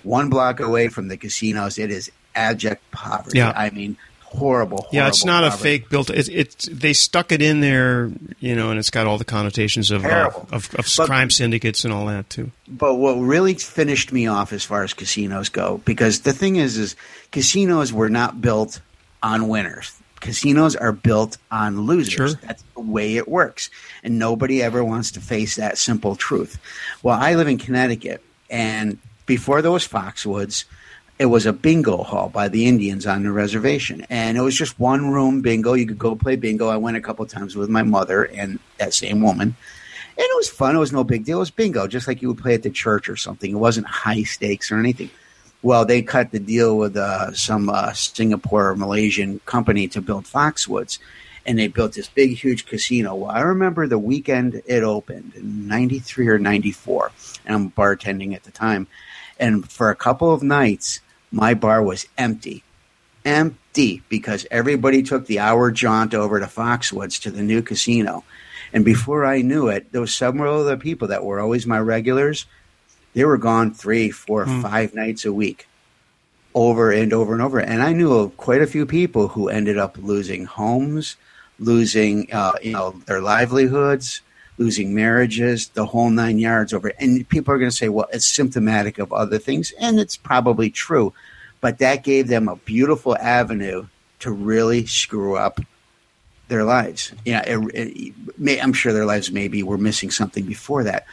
One block away from the casinos, it is abject poverty. Yeah. I mean, horrible. horrible Yeah, it's not a fake built. It's it's they stuck it in there, you know, and it's got all the connotations of uh, of, of But- crime syndicates and all that too. But what really finished me off as far as casinos go, because the thing is, is casinos were not built on winners. Casinos are built on losers. Sure. That's the way it works, and nobody ever wants to face that simple truth. Well, I live in Connecticut, and before there was Foxwoods, it was a bingo hall by the Indians on the reservation, and it was just one room bingo. You could go play bingo. I went a couple times with my mother and that same woman, and it was fun. It was no big deal. It was bingo, just like you would play at the church or something. It wasn't high stakes or anything. Well, they cut the deal with uh, some uh, Singapore or Malaysian company to build Foxwoods, and they built this big, huge casino. Well, I remember the weekend it opened in '93 or '94, and I'm bartending at the time. And for a couple of nights, my bar was empty empty because everybody took the hour jaunt over to Foxwoods to the new casino. And before I knew it, there was several other people that were always my regulars. They were gone three, four, five nights a week, over and over and over. And I knew of quite a few people who ended up losing homes, losing uh, you know their livelihoods, losing marriages, the whole nine yards over. And people are going to say, well, it's symptomatic of other things, and it's probably true. But that gave them a beautiful avenue to really screw up their lives. Yeah, it, may, I'm sure their lives maybe were missing something before that,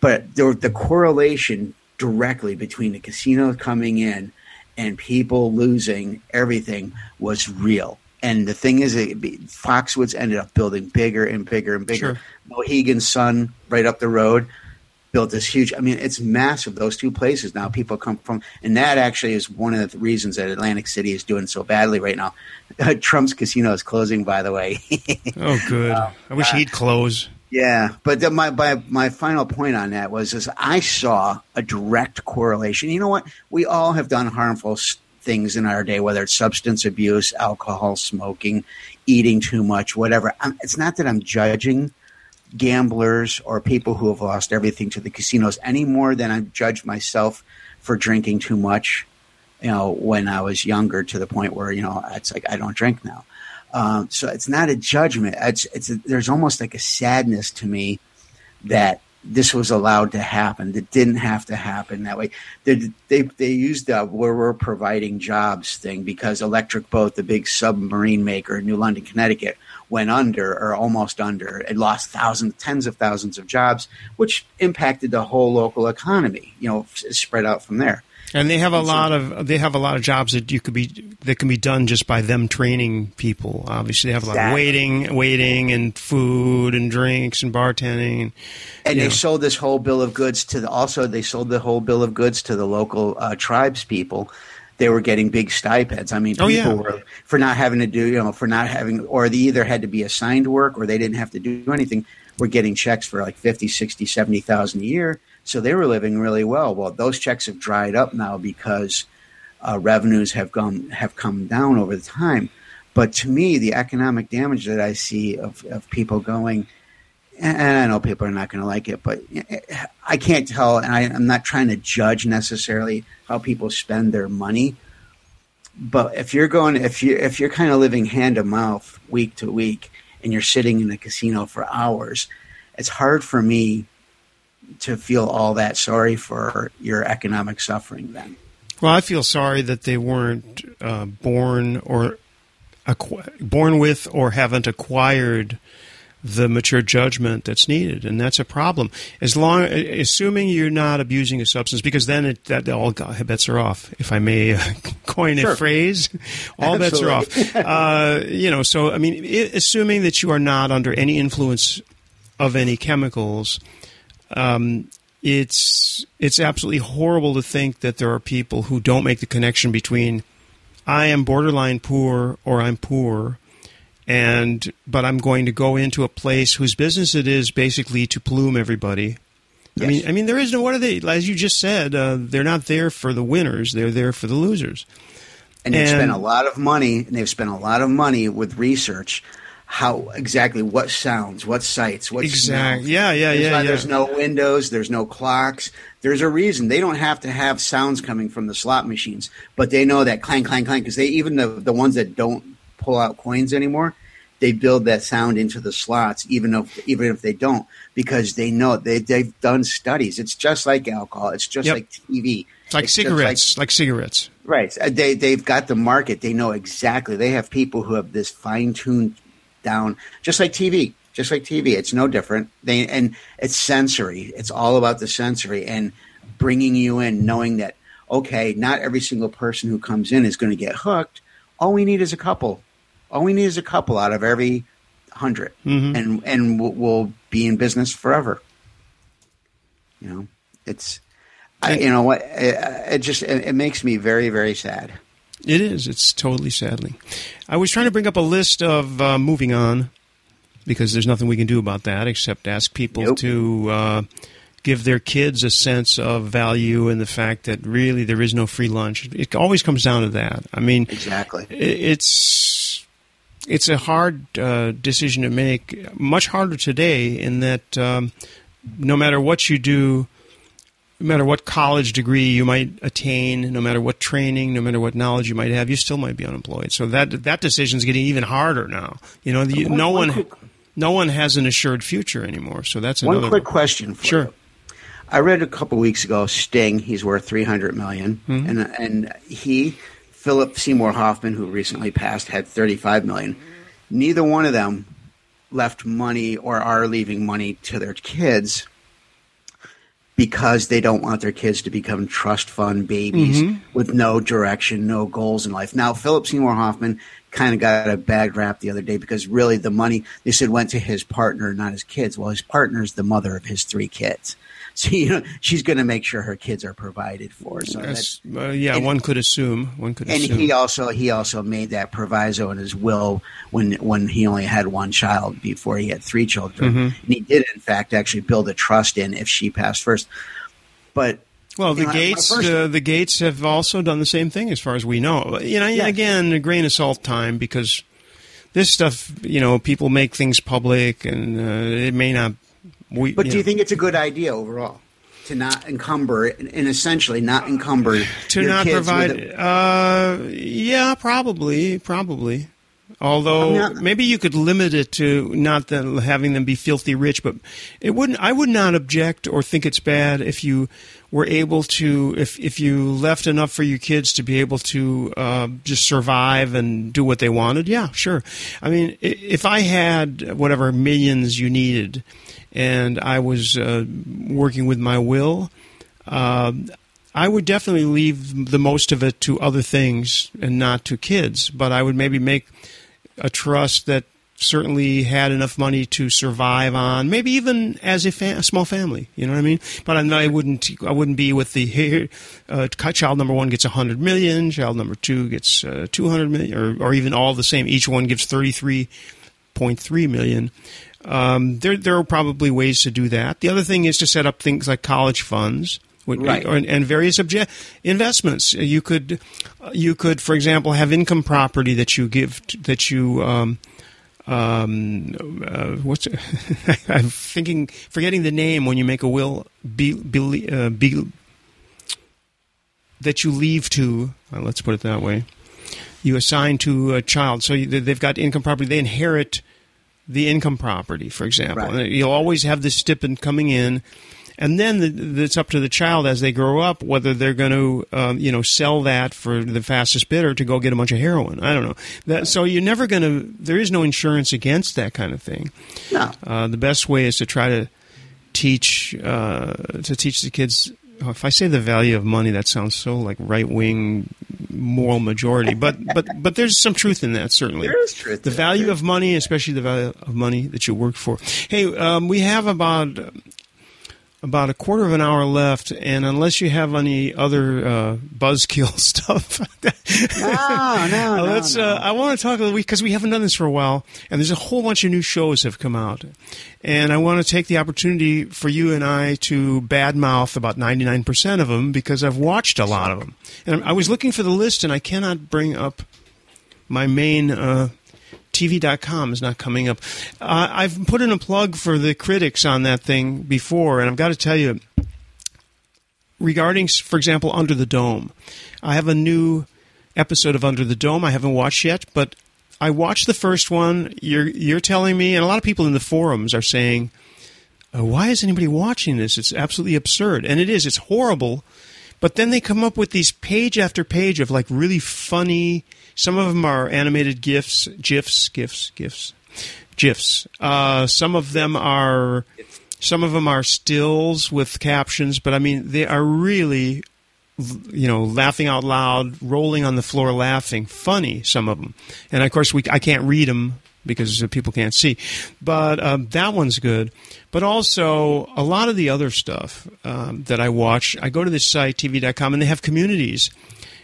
but there, the correlation directly between the casino coming in and people losing everything was real. And the thing is, it, Foxwoods ended up building bigger and bigger and bigger. Sure. Mohegan's Sun, right up the road, built this huge. I mean, it's massive. Those two places now people come from, and that actually is one of the reasons that Atlantic City is doing so badly right now. [LAUGHS] Trump's casino is closing, by the way. [LAUGHS] Oh, good. Uh, I wish uh, he'd close. Yeah, but the, my, my my final point on that was is I saw a direct correlation. You know what? We all have done harmful things in our day, whether it's substance abuse, alcohol, smoking, eating too much, whatever. I'm, it's not that I'm judging gamblers or people who have lost everything to the casinos any more than I judge myself for drinking too much. You know, when I was younger, to the point where you know it's like I don't drink now. Um, so it's not a judgment. It's it's a, there's almost like a sadness to me that this was allowed to happen. That didn't have to happen that way. They they, they used the where we're providing jobs thing because Electric Boat, the big submarine maker in New London, Connecticut, went under or almost under. It lost thousands, tens of thousands of jobs, which impacted the whole local economy. You know, spread out from there. And they have a lot of they have a lot of jobs that you could be that can be done just by them training people. Obviously, they have a lot of waiting, waiting, and food and drinks and bartending. And you they know. sold this whole bill of goods to the. Also, they sold the whole bill of goods to the local uh, tribes people. They were getting big stipends. I mean, people Oh, yeah. were for not having to do, you know, for not having, or they either had to be assigned work or they didn't have to do anything. Were getting checks for like 50, 60, 70,000 a year. So they were living really well. Well, those checks have dried up now because uh, revenues have gone have come down over the time. But to me, the economic damage that I see of, of people going, and I know people are not going to like it, but I can't tell, and I, I'm not trying to judge necessarily how people spend their money. But if you're going, if you if you're kind of living hand to mouth week to week, and you're sitting in a casino for hours, it's hard for me to feel all that sorry for your economic suffering. Then, Well, I feel sorry that they weren't uh, born or acqu- born with or haven't acquired the mature judgment that's needed, and that's a problem. As long, assuming you're not abusing a substance, because then it, that all bets are off. If I may [LAUGHS] coin a phrase, [LAUGHS] all bets are off. [LAUGHS] Uh, you know, so I mean, i assuming that you are not under any influence of any chemicals, um, it's it's absolutely horrible to think that there are people who don't make the connection between I am borderline poor or I'm poor and but I'm going to go into a place whose business it is basically to plume everybody. I mean, I mean, there is no. What are they? As you just said, uh, they're not there for the winners. They're there for the losers. and they've And- spent a lot of money and they've spent a lot of money with research how exactly what sounds what sights what Exact- smells. yeah, yeah, there's yeah, not- yeah. there's no windows there's no clocks there's a reason they don't have to have sounds coming from the slot machines but they know that clang clang clang because they even the, the ones that don't pull out coins anymore they build that sound into the slots even if even if they don't because they know they, they've done studies it's just like alcohol it's just Yep. like tv It's like It's cigarettes, like cigarettes. Right. They they've got the market. They know exactly. They have people who have this fine tuned down, just like TV. Just like TV, it's no different. They and it's sensory. It's all about the sensory and bringing you in, knowing that okay, not every single person who comes in is going to get hooked. All we need is a couple. All we need is a couple out of every 100 Mhm. and and we'll, we'll be in business forever. You know, it's. I, you know what? It, it just it, it makes me very very sad. It is. It's totally saddening. I was trying to bring up a list of uh, moving on because there's nothing we can do about that except ask people Nope. to uh, give their kids a sense of value and the fact that really there is no free lunch. It always comes down to that. I mean, Exactly. it's it's a hard uh, decision to make. Much harder today in that um, no matter what you do, no matter what college degree you might attain, no matter what training, no matter what knowledge you might have, you still might be unemployed. So that that decision is getting even harder now. You know, the, One- no one one quick- no one has an assured future anymore. So that's One quick question for you. Sure. you. I read a couple weeks ago Sting. He's worth three hundred million, Mm-hmm. and and he Philip Seymour Hoffman, who recently passed, had thirty five million. Neither one of them left money or are leaving money to their kids because they don't want their kids to become trust fund babies Mm-hmm. with no direction, no goals in life. Now, Philip Seymour Hoffman kind of got a bad rap the other day because really the money they said went to his partner, not his kids. Well, his partner's the mother of his three kids, so [LAUGHS] you know she's going to make sure her kids are provided for. So that's That's, uh, yeah, and- one could assume. One could and assume. he also he also made that proviso in his will when when he only had one child before he had three children. Mm-hmm. And he did in fact actually build a trust in if she passed first. But Well, You the know, Gates, uh, the Gates have also done the same thing, as far as we know. You know, Yeah. again, a grain of salt time because this stuff, you know, people make things public, and uh, it may not. We, but do you think it's a good idea overall to not encumber and essentially not encumber to not provide? a- uh, yeah, probably, probably. Although not- maybe you could limit it to not them, having them be filthy rich, but it wouldn't. I would not object or think it's bad if you were able to, if if you left enough for your kids to be able to uh, just survive and do what they wanted. Yeah, sure. I mean, if I had whatever millions you needed, and I was uh, working with my will. Um, I would definitely leave the most of it to other things and not to kids, but I would maybe make a trust that certainly had enough money to survive on, maybe even as a, a small family. You know what I mean? But I, I wouldn't. I wouldn't be with the. Uh, child number one gets hundred million. Child number two gets uh, two hundred million, or, or even all the same. Each one gives thirty three point three million. Um, there, there are probably ways to do that. The other thing is to set up things like college funds. Right. or- and various obje- investments. You could, you could, for example, have income property that you give t- that you. Um, um, uh, what's [LAUGHS] I'm thinking, forgetting the name when you make a will. Be, be, uh, be, that you leave to. Uh, let's put it that way. You assign to a child, so you, they've got income property. They inherit the income property, for example. Right. You'll always have this stipend coming in, and then the, it's up to the child as they grow up whether they're going to, um, you know, sell that for the fastest bidder to go get a bunch of heroin. I don't know. That, so you're never going to. There is no insurance against that kind of thing. No. Uh, the best way is to try to teach uh, to teach the kids if I say the value of money, that sounds so like right wing moral majority. But but but there's some truth in that certainly. There is truth. The value of money, especially the value of money that you work for. Hey, um, we have about about a quarter of an hour left, and unless you have any other uh, buzzkill [LAUGHS] stuff, no, no, [LAUGHS] no, let's. no. Uh, I want to talk a little because we haven't done this for a while, and there's a whole bunch of new shows have come out, and I want to take the opportunity for you and I to badmouth about 99% of them because I've watched a lot of them, and I was looking for the list, and I cannot bring up my main. Uh, TV.com is not coming up. Uh, I've put in a plug for the critics on that thing before, and I've got to tell you, regarding, for example, Under the Dome, I have a new episode of Under the Dome I haven't watched yet, but I watched the first one. You're you're telling me, and a lot of people in the forums are saying, uh, "Why is anybody watching this? It's absolutely absurd," and it is. It's horrible. But then they come up with these page after page of like really funny. Some of them are animated gifs, gifs, gifs, gifs, gifs. Uh, some of them are, some of them are stills with captions. But I mean, they are really, you know, laughing out loud, rolling on the floor, laughing, funny. Some of them, and of course we I can't read them because people can't see. But um, that one's good. But also, a lot of the other stuff um, that I watch, I go to this site, TV.com, and they have communities.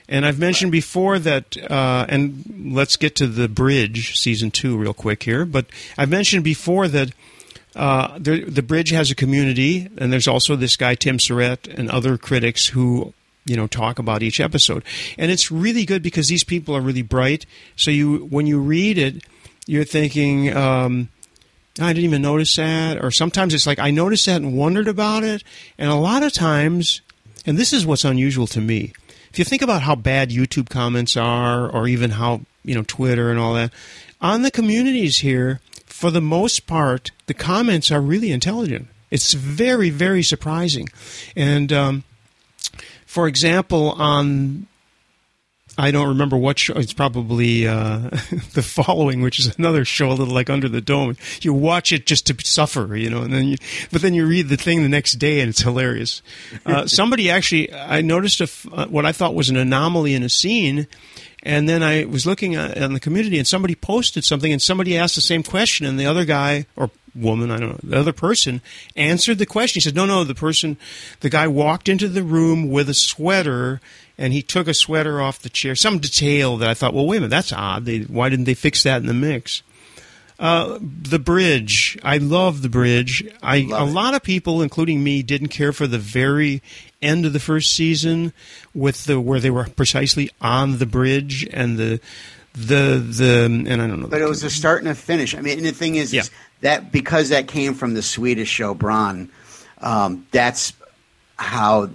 And I've mentioned before that, uh, and let's get to the bridge season two real quick here. But I've mentioned before that uh, the, the bridge has a community, and there's also this guy Tim Surrette and other critics who you know talk about each episode, and it's really good because these people are really bright. So you when you read it, you're thinking. Um, I didn't even notice that. Or sometimes it's like I noticed that and wondered about it. And a lot of times, and this is what's unusual to me, if you think about how bad YouTube comments are, or even how, you know, Twitter and all that, on the communities here, for the most part, the comments are really intelligent. It's very, very surprising. And, um, for example, on I don't remember what show. It's probably uh, [LAUGHS] the following, which is another show, a little like Under the Dome. You watch it just to suffer, you know, and then you, but then you read the thing the next day, and it's hilarious. Uh, [LAUGHS] somebody actually, I noticed a, uh, what I thought was an anomaly in a scene, and then I was looking on the community, and somebody posted something, and somebody asked the same question, and the other guy or woman, I don't know, the other person answered the question. He said, "No, no, the person, the guy walked into the room with a sweater." And he took a sweater off the chair. Some detail that I thought, well, wait a minute, that's odd. They, why didn't they fix that in the mix? Uh, the bridge, I love the bridge. I Love a it. lot of people, including me, didn't care for the very end of the first season with the where they were precisely on the bridge and the the the and I don't know. But it was a start and a finish. I mean, and the thing is, Yeah. is that because that came from the Swedish show Bron, um, that's how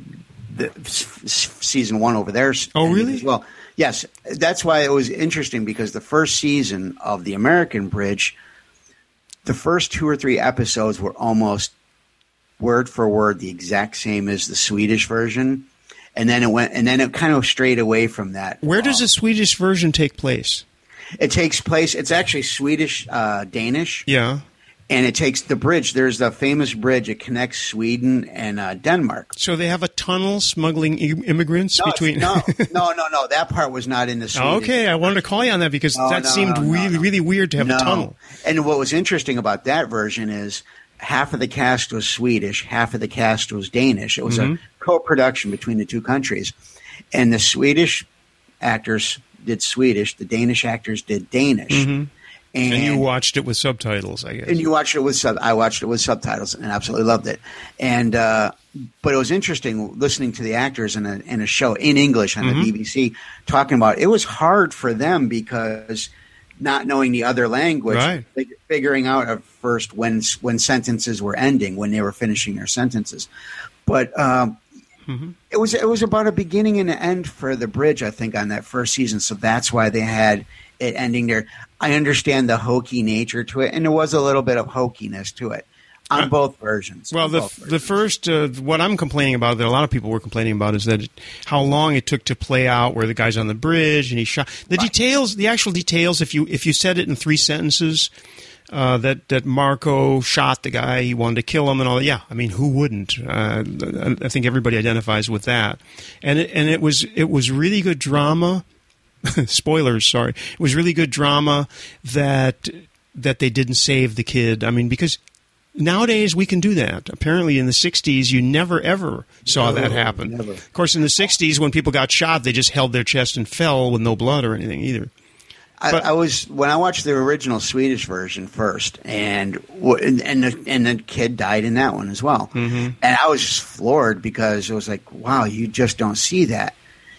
the season one over there. Oh, really? As well, yes. That's why it was interesting because the first season of the American Bridge, the first two or three episodes were almost word for word the exact same as the Swedish version. And then it went, and then it kind of strayed away from that. Where does Uh, the Swedish version take place? it takes place? It's actually Swedish, uh, Danish Yeah. And it takes the bridge. There's the famous bridge. It connects Sweden and uh, Denmark. So they have a tunnel smuggling i- immigrants No, between. no, [LAUGHS] no, no, no. That part was not in the Swedish. okay, I wanted to call you on that because No, that no, seemed really, really weird to have a tunnel. And what was interesting about that version is half of the cast was Swedish, half of the cast was Danish. It was Mm-hmm. a co-production between the two countries, and the Swedish actors did Swedish, the Danish actors did Danish. Mm-hmm. And you watched it with subtitles, I guess. and you watched it with sub. I watched it with subtitles and absolutely loved it. And uh, but it was interesting listening to the actors in a in a show in English on Mm-hmm. the BBC talking about it was hard for them because not knowing the other language, Right. figuring out at first when when sentences were ending, when they were finishing their sentences. But um, Mm-hmm. it was it was about a beginning and an end for the bridge, I think, on that first season. So that's why they had it ending there. I understand the hokey nature to it, and there was a little bit of hokiness to it. on both versions. Well, the both the first uh, what I'm complaining about that a lot of people were complaining about is that it, how long it took to play out where the guy's on the bridge and he shot the Right. details, the actual details. If you if you said it in three sentences. Uh, that that Marco shot the guy, he wanted to kill him, and all that. Yeah, I mean, who wouldn't? Uh, I think everybody identifies with that, and it, and it was it was really good drama. [LAUGHS] Spoilers, sorry. It was really good drama that that they didn't save the kid. I mean, because nowadays we can do that. Apparently, in the '60s, you never ever saw that happen. never. Of course, in the '60s, when people got shot, they just held their chest and fell with no blood or anything either. I, But- I was when I watched the original Swedish version first, and and and the, and the kid died in that one as well. Mm-hmm. And I was just floored because it was like, wow, you just don't see that.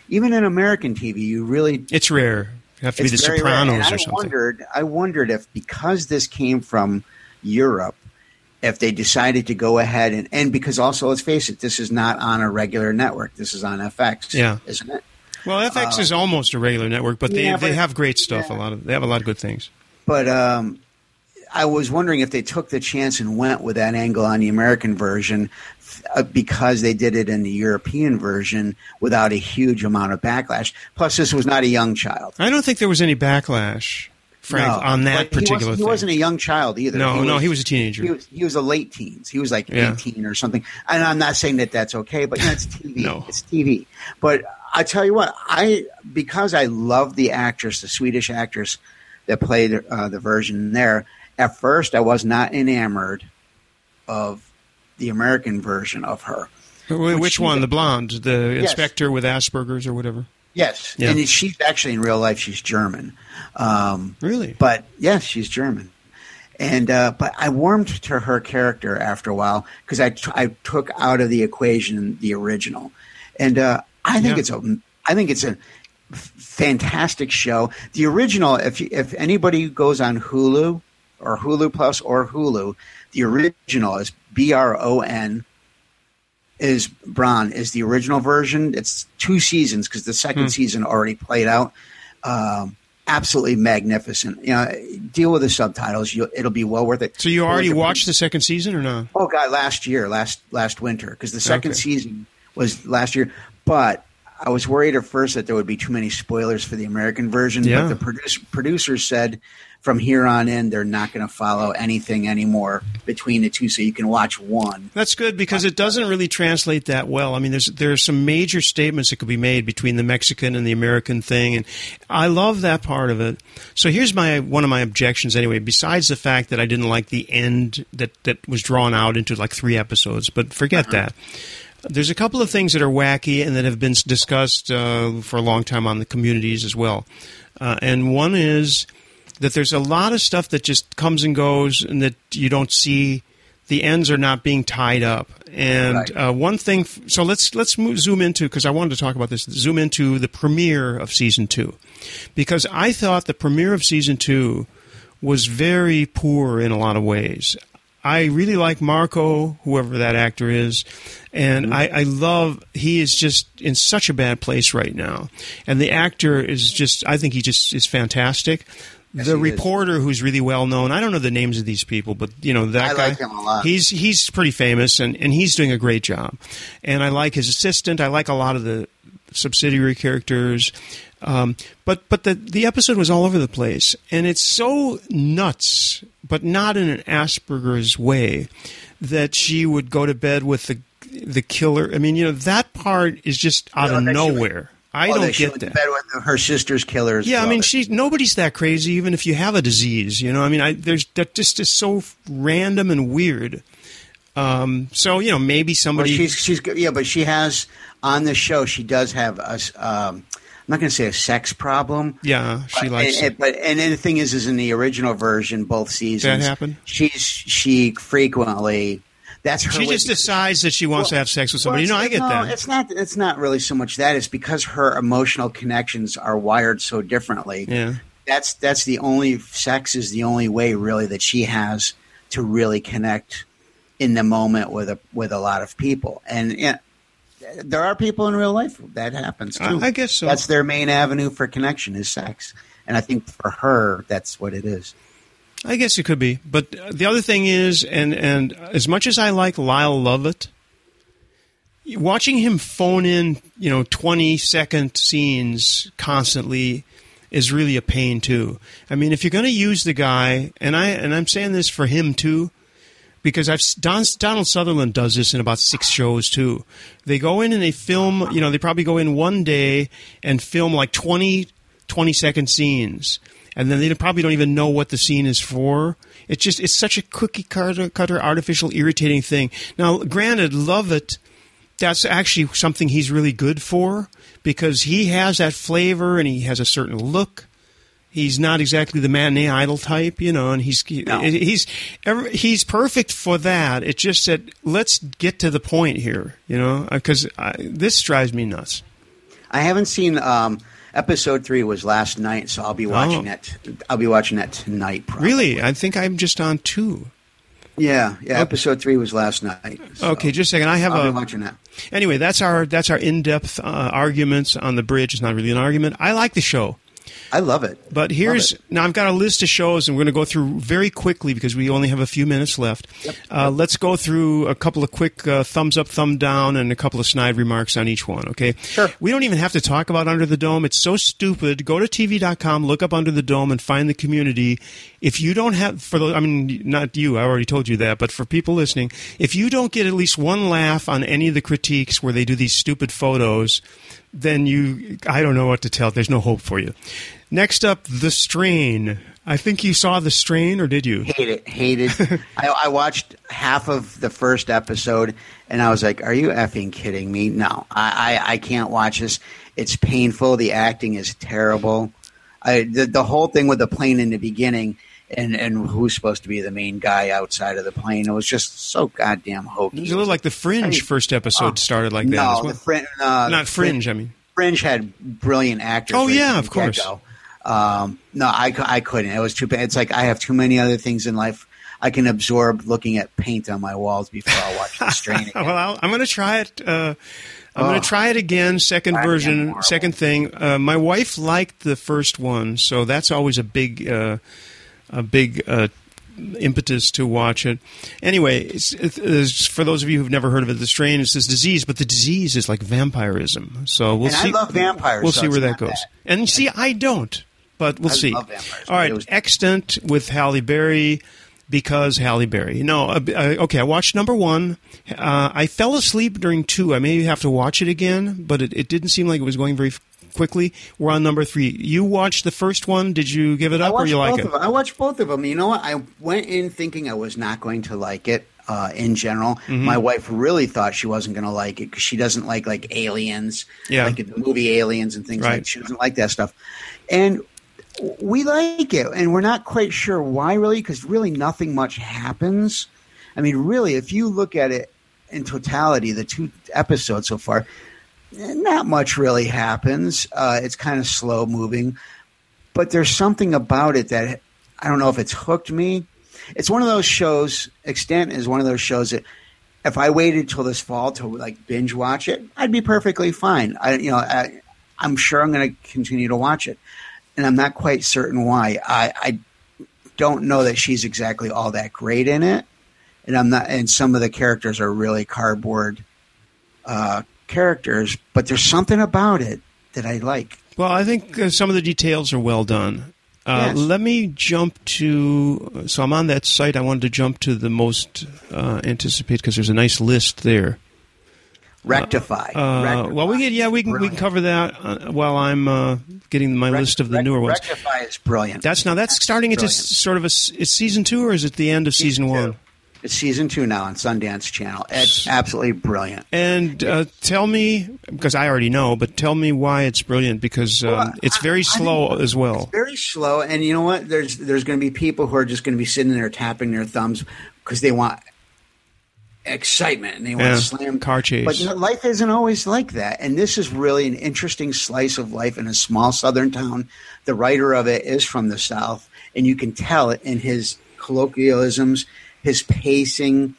Even in American TV, you really It's rare. You have to be the. Sopranos or I something. wondered, I wondered if because this came from Europe, if they decided to go ahead and and because also let's face it, this is not on a regular network. This is on FX, Yeah. isn't it? Well, FX is almost a regular network, but they Uh, yeah, they have great stuff. A lot of they have a lot of good things. But um, I was wondering if they took the chance and went with that angle on the American version uh, because they did it in the European version without a huge amount of backlash. Plus, this was not a young child. I don't think there was any backlash, Frank, No. on that But he particular wasn't, thing. He wasn't a young child either. no, no, he was a teenager. He was, he was a late teens. He was like Yeah. 18 or something. And I'm not saying that that's okay, but you know, it's [LAUGHS] TV. No. It's TV. But I tell you what, I because I love the actress, the Swedish actress that played uh, the version there. At first, I was not enamored of the American version of her. Which Which one? The blonde, the Yes. inspector with Asperger's or whatever. Yes, Yeah. and she's actually in real life she's German. Um, Really? But yes, she's German. And uh, but I warmed to her character after a while because I, t- I took out of the equation the original, and uh, I think Yeah. it's a I think it's a fantastic show. The original, if you- if anybody goes on Hulu or Hulu Plus or Hulu, the original is B R O N is Bron is the original version. It's two seasons because the Hmm. second season already played out. Um, absolutely magnificent. You know, deal with the subtitles. You'll, it'll be well worth it. So you already watched the second season or not? Oh God, last year, last last winter, because the second Okay. season was last year. But I was worried at first that there would be too many spoilers for the American version. Yeah. But the produce, producers said from here on in, they're not going to follow anything anymore between the two, so you can watch one. That's good because it doesn't really translate that well. I mean, there's there are some major statements that could be made between the Mexican and the American thing, and I love that part of it. So here's my one of my objections anyway. Besides the fact that I didn't like the end that that was drawn out into like three episodes, but forget that. There's a couple of things that are wacky and that have been discussed uh, for a long time on the communities as well. Uh, and one is that there's a lot of stuff that just comes and goes and that you don't see. The ends are not being tied up. And Right. uh, one thing so let's let's move, zoom into because i wanted to talk about this zoom into the premiere of season two. Because i thought the premiere of season two was very poor in a lot of ways. I really like marco whoever that actor is and I, I love he is just in such a bad place right now. And the actor is just i think he just is fantastic Yes, the he is. reporter who's really well known. I don't know the names of these people, but you know that I guy. like him a lot. He's he's pretty famous, and, and he's doing a great job. And I like his assistant. I like a lot of the subsidiary characters. Um, but but the the episode was all over the place, and it's so nuts, but not in an Asperger's way, that she would go to bed with the the killer. I mean, you know that part is just out No, of nowhere. I Oh, don't get that. Bed with her sister's killers. Yeah, I mean, it. she nobody's that crazy, even if you have a disease. You know, I mean, I, there's that just is so random and weird. Um, so you know, maybe Well, somebody. she's she's yeah, but she has on the show. She does have a. Um, I'm not going to say a sex problem. yeah, she but, likes. and, and- but and the thing is, is in the original version, both seasons, That happened? She's she frequently. That's her. she just decides that she wants to have sex with well, somebody. you know, I get no, that. It's not. It's not really so much that. It's because her emotional connections are wired so differently. Yeah. That's that's the only sex is the only way really that she has to really connect in the moment with a with a lot of people. And yeah, there are people in real life that happens too. I guess so. That's their main avenue for connection is sex. And I think for her, that's what it is. I guess it could be, but the other thing is, and and as much as I like Lyle Lovett, watching him phone in, you know, twenty second scenes constantly is really a pain too. I mean, if you're going to use the guy, and I and I'm saying this for him too, because I've Don, Donald Sutherland does this in about six shows too. They go in and they film. You know, they probably go in one day and film like 20, 20 second scenes, and then they probably don't even know what the scene is for. It's just it's such a cookie cutter, cutter artificial, irritating thing. Now, granted, Lovett, that's actually something he's really good for because he has that flavor and he has a certain look He's not exactly the matinee idol type, you know, and he's No. he's he's perfect for that. It's just that let's get to the point here, you know, because this drives me nuts. I haven't seen um, episode three was last night, so I'll be watching Oh. that. I'll be watching that tonight. Probably. Really, I think I'm just on two. Yeah, yeah. Episode three was last night. so Okay, just a second. I have I'll a be watching that. anyway. That's our that's our in depth uh, arguments on the bridge. It's not really an argument. I like the show. I love it. But here's it. now I've got a list of shows, and we're going to go through very quickly because we only have a few minutes left. Uh, let's go through a couple of quick uh, thumbs up, thumb down, and a couple of snide remarks on each one. Okay. Sure. We don't even have to talk about Under the Dome. It's so stupid. Go to TV.com, look up Under the Dome, and find the community. If you don't have, for the, I mean, not you. I already told you that. But for people listening, if you don't get at least one laugh on any of the critiques where they do these stupid photos, then you, I don't know what to tell. There's no hope for you. Next up, The Strain. I think you saw The Strain, or did you? Hate it. Hated. [LAUGHS] I, I watched half of the first episode, and I was like, "Are you effing kidding me? No, I, I, I can't watch this. It's painful. The acting is terrible. I, the, the whole thing with the plane in the beginning." And, and who's supposed to be the main guy outside of the plane? It was just so goddamn hokey. It was a little like The Fringe first episode started like that no, as well. the frin- uh, Not Fringe, I mean. Fringe had brilliant actors. Oh, yeah, of course. Um, no, I, I couldn't. It was too bad. It's like I have too many other things in life I can absorb looking at paint on my walls before I watch the strain [LAUGHS] again. well, I'll, I'm going to try it. Uh, I'm Oh. going to try it again. Second Try it again, version, second thing. Uh, my wife liked the first one, so that's always a big, uh, a big uh, impetus to watch it. Anyway, it's, it's, for those of you who've never heard of it, the strain is this disease, but the disease is like vampirism. So we'll see. And I love vampires, We'll so see where that goes. bad. And see, I don't, but we'll see. I see. love vampires, All but was- extant with Halle Berry because Halle Berry. No, uh, uh, okay. I watched number one. Uh, I fell asleep during two. I may have to watch it again, but it, it didn't seem like it was going very quickly. We're on number three. You watched the first one. Did you give it up or you like both it? of them. I watched both of them. You know what? I went in thinking I was not going to like it. Uh, in general, Mm-hmm. my wife really thought she wasn't going to like it because she doesn't like like aliens, Yeah. like the movie Aliens and things Right. like. She doesn't like that stuff, and we like it, and we're not quite sure why really because really nothing much happens. I mean, really, if you look at it in totality, the two episodes so far, not much really happens. Uh, it's kind of slow moving, but there's something about it that I don't know if it's hooked me. It's one of those shows. Extant is one of those shows that if I waited till this fall to like binge watch it, I'd be perfectly fine. I, you know, I, I'm sure I'm going to continue to watch it, and I'm not quite certain why. I, I don't know that she's exactly all that great in it, and I'm not. And some of the characters are really cardboard uh, characters, but there's something about it that I like. Well, I think uh, some of the details are well done. Uh, Yes. Let me jump to. So I'm on that site. I wanted to jump to the most uh, anticipated because there's a nice list there. Rectify. Uh, Rectify. well, we get yeah we can we can cover that uh, while I'm uh, getting my list of the newer ones. Rectify is brilliant. That's now that's starting into Brilliant. sort of a it's season two or is it the end of season, one? It's season two now on Sundance Channel. It's absolutely brilliant. And uh, tell me because I already know, but tell me why it's brilliant because um, Well, it's very I slow think as well. It's very slow, and you know what? There's there's going to be people who are just going to be sitting there tapping their thumbs because they want excitement and they want Yeah, to slam car chase. But you know, life isn't always like that, and this is really an interesting slice of life in a small southern town. The writer of it is from the south, and you can tell it in his colloquialisms, his pacing,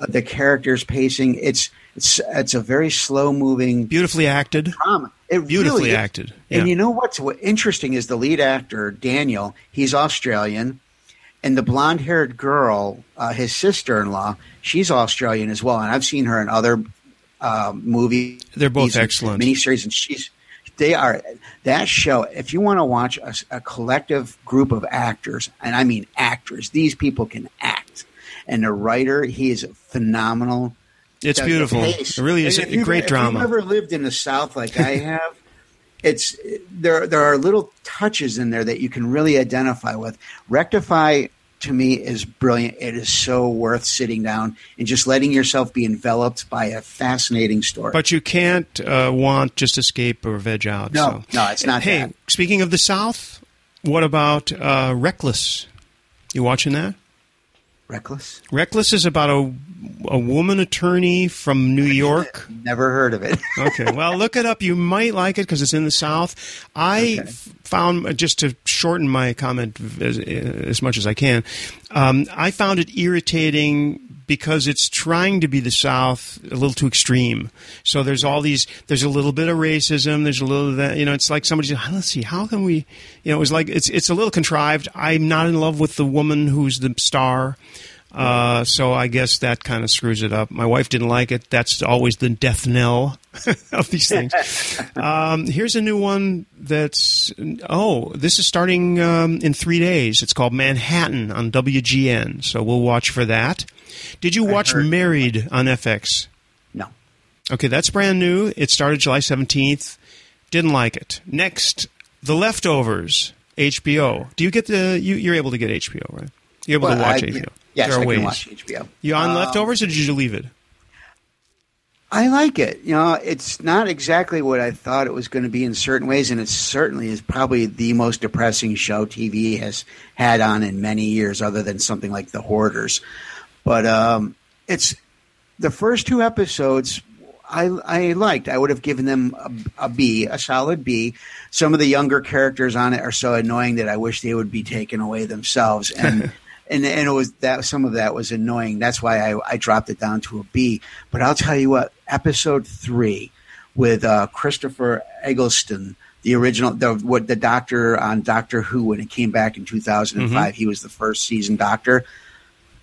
uh, the characters' pacing. It's it's it's a very slow moving Beautifully acted. drama. It Beautifully really acted, yeah. And you know what's what interesting is the lead actor Daniel. He's Australian, and the blonde haired girl, uh, his sister in law, she's Australian as well, and I've seen her in other uh, movies. They're both excellent miniseries, and she's they are that show. If you want to watch a, a, collective group of actors, and I mean actors, these people can act. And the writer, he is phenomenal. It's beautiful. It really is a great drama. If you've ever lived in the South like I [LAUGHS] have, it's there. There are little touches in there that you can really identify with. Rectify to me is brilliant. It is so worth sitting down and just letting yourself be enveloped by a fascinating story. But you can't uh, want just escape or veg out. No, so. no, it's not. Hey, that. speaking of the South, what about uh, Reckless? You watching that? Reckless. Reckless is about a a woman attorney from New York. [LAUGHS] Never heard of it. [LAUGHS] okay, well, look it up. You might like it because it's in the South. I okay. found just to shorten my comment as, as much as I can. Um, I found it irritating because it's trying to be the South a little too extreme. So there's all these, there's a little bit of racism, there's a little of that, you know, it's like somebody said, let's see, how can we, you know, it was like, it's, it's a little contrived. I'm not in love with the woman who's the star. Uh, so I guess that kind of screws it up. My wife didn't like it. That's always the death knell [LAUGHS] of these things. [LAUGHS] um, here's a new one that's oh, this is starting um, in three days. It's called Manhattan on WGN. So we'll watch for that. Did you watch Married on FX? No. Okay, that's brand new. It started July 17th. Didn't like it. Next, The Leftovers, HBO. Do you get the? You, you're able to get HBO, right? You're able well, to watch I, HBO. Yes, I ways. can watch HBO. You on um, leftovers, or did you leave it? I like it. You know, it's not exactly what I thought it was going to be in certain ways, and it certainly is probably the most depressing show TV has had on in many years, other than something like The Hoarders. But um, it's the first two episodes. I, I liked. I would have given them a, a B, a solid B. Some of the younger characters on it are so annoying that I wish they would be taken away themselves. And [LAUGHS] and and it was that some of that was annoying. That's why I, I dropped it down to a B. But I'll tell you what, episode three with uh, Christopher Eccleston, the original, the what the doctor on Doctor Who when it came back in two thousand and five, mm mm-hmm. he was the first season doctor.